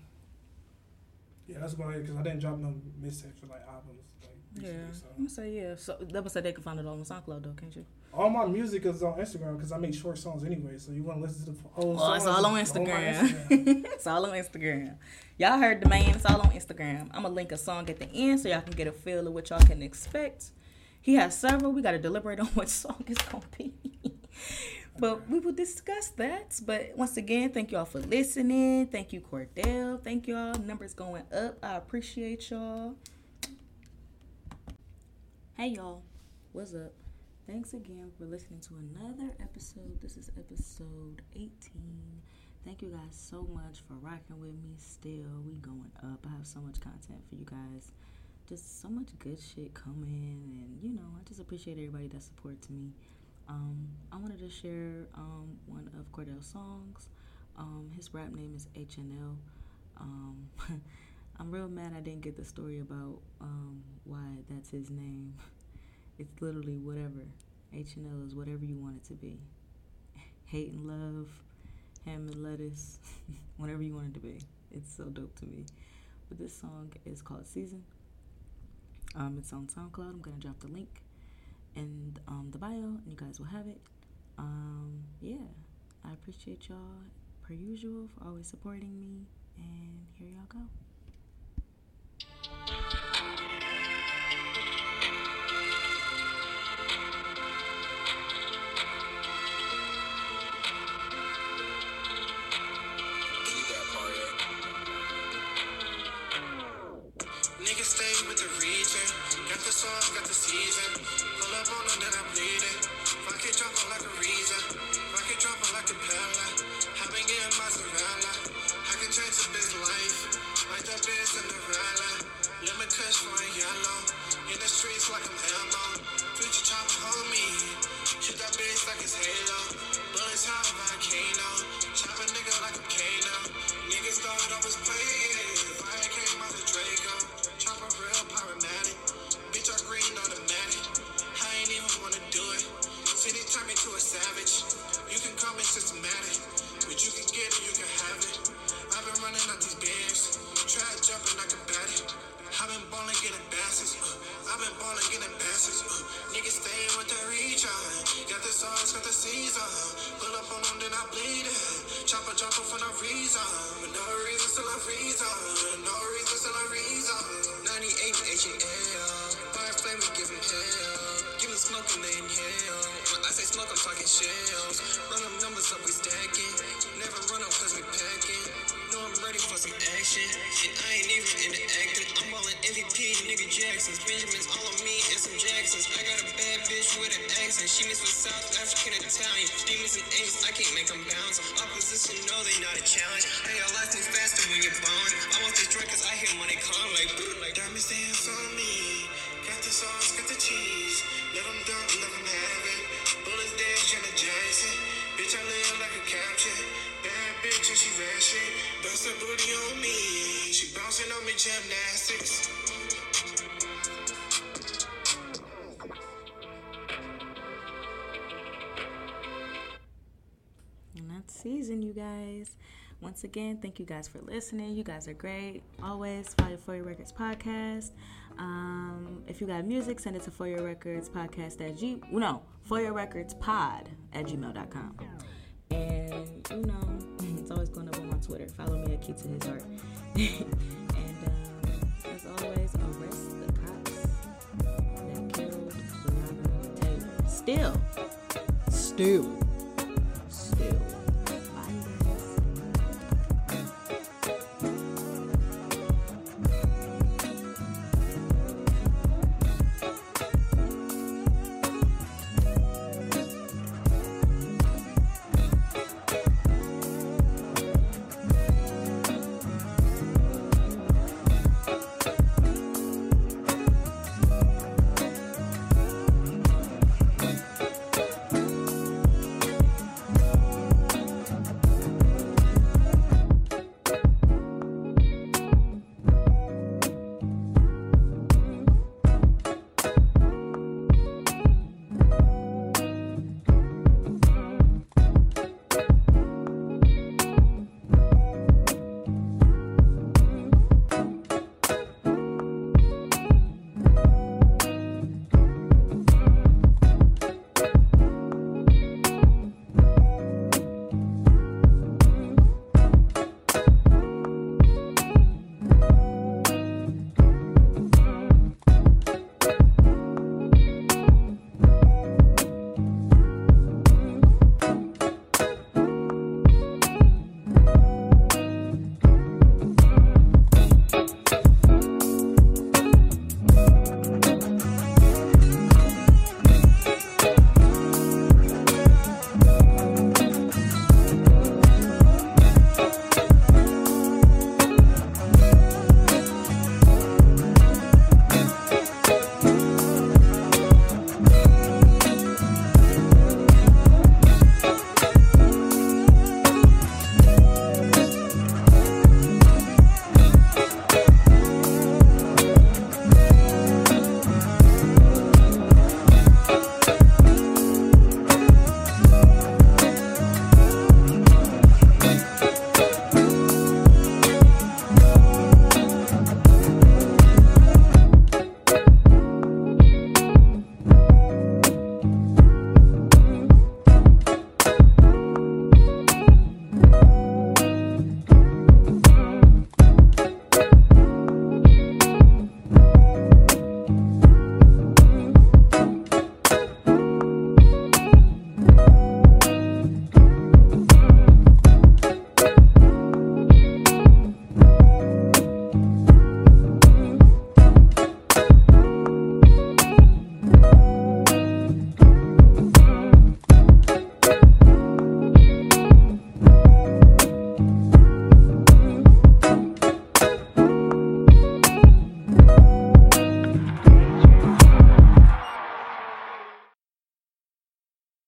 C: yeah, that's about it because I didn't drop no mixtapes for like albums. Like,
A: Yeah,
C: so.
A: I'm gonna say yeah. So that would say they can find it all on SoundCloud though, can't you?
C: All my music is on Instagram because I make short songs anyway. So you want to listen to the whole
A: Well,
C: song?
A: it's all on Instagram.
C: Instagram.
A: it's all on Instagram. Y'all heard the man. It's all on Instagram. I'm gonna link a song at the end so y'all can get a feel of what y'all can expect. He has several. We gotta deliberate on what song it's gonna be. but we will discuss that. But once again, thank y'all for listening. Thank you, Cordell. Thank y'all. Numbers going up. I appreciate y'all. Hey y'all, what's up? Thanks again for listening to another episode. This is episode 18. Thank you guys so much for rocking with me. Still, we going up. I have so much content for you guys. Just so much good shit coming, and you know, I just appreciate everybody that supports me. Um, I wanted to share um, one of Cordell's songs. Um, his rap name is HNL. Um, I'm real mad I didn't get the story about um, why that's his name. It's literally whatever. H and L is whatever you want it to be. Hate and love, ham and lettuce, whatever you want it to be. It's so dope to me. But this song is called Season. Um, it's on SoundCloud. I'm gonna drop the link in um, the bio, and you guys will have it. Um, yeah, I appreciate y'all per usual for always supporting me, and here y'all go.
B: Sauce, got the season. Pull up on them, then I bleed it. Fuck it, jumping like a reason. Fuck it, jumping like a pella. Hopping in mozzarella. I can change a bitch life. Like that bitch Cinderella. Lemon kush for a yellow. In the streets like I'm Elmo. Future chopper, hold me. Shoot that bitch like it's Halo. Systematic. But you can get it, you can have it. I've been running out these bands. Try jumping, I can bat it. I've been ballin', getting bastards. Uh, I've been ballin', getting bastards. Uh, niggas staying with the recharge. Got the sauce, got the season. Pull up on them, then I bleed it. Chopper, chopper for no reason. No reason, still a reason. No reason, still a reason. 98 H&L. Fire flame, we give 'em hell. Give 'em smoke and they inhale. I say smoke, I'm talking shells. Run them numbers up, we stacking. Never run up cause we packing. Know I'm ready for some action. And I ain't even into acting. I'm all in MVP, nigga Jacksons. Benjamins all on me and some Jacksons. I got a bad bitch with an accent. She mixed with South African Italian. Demons and angels, I can't make them bounce. Opposition, no, they not a challenge. Hey, your life moves faster when you're born. I want this drink cause I hear money come like, like diamonds dance on me. Got the sauce, got the cheese. Let them dunk, captain. Bad bitch and she ratchet. Bust her booty on me. She bouncing on me gymnastics.
A: That's season, you guys. Once again, thank you guys for listening. You guys are great. Always follow For Your Records podcast. Um, if you got music, send it to For Your Records podcast at G. No, For Your Records pod at gmail.com. And you know, it's always going up on my Twitter. Follow me at Key to His Heart. and um, as always, arrest the cops that killed Breonna Taylor. Still, still, still.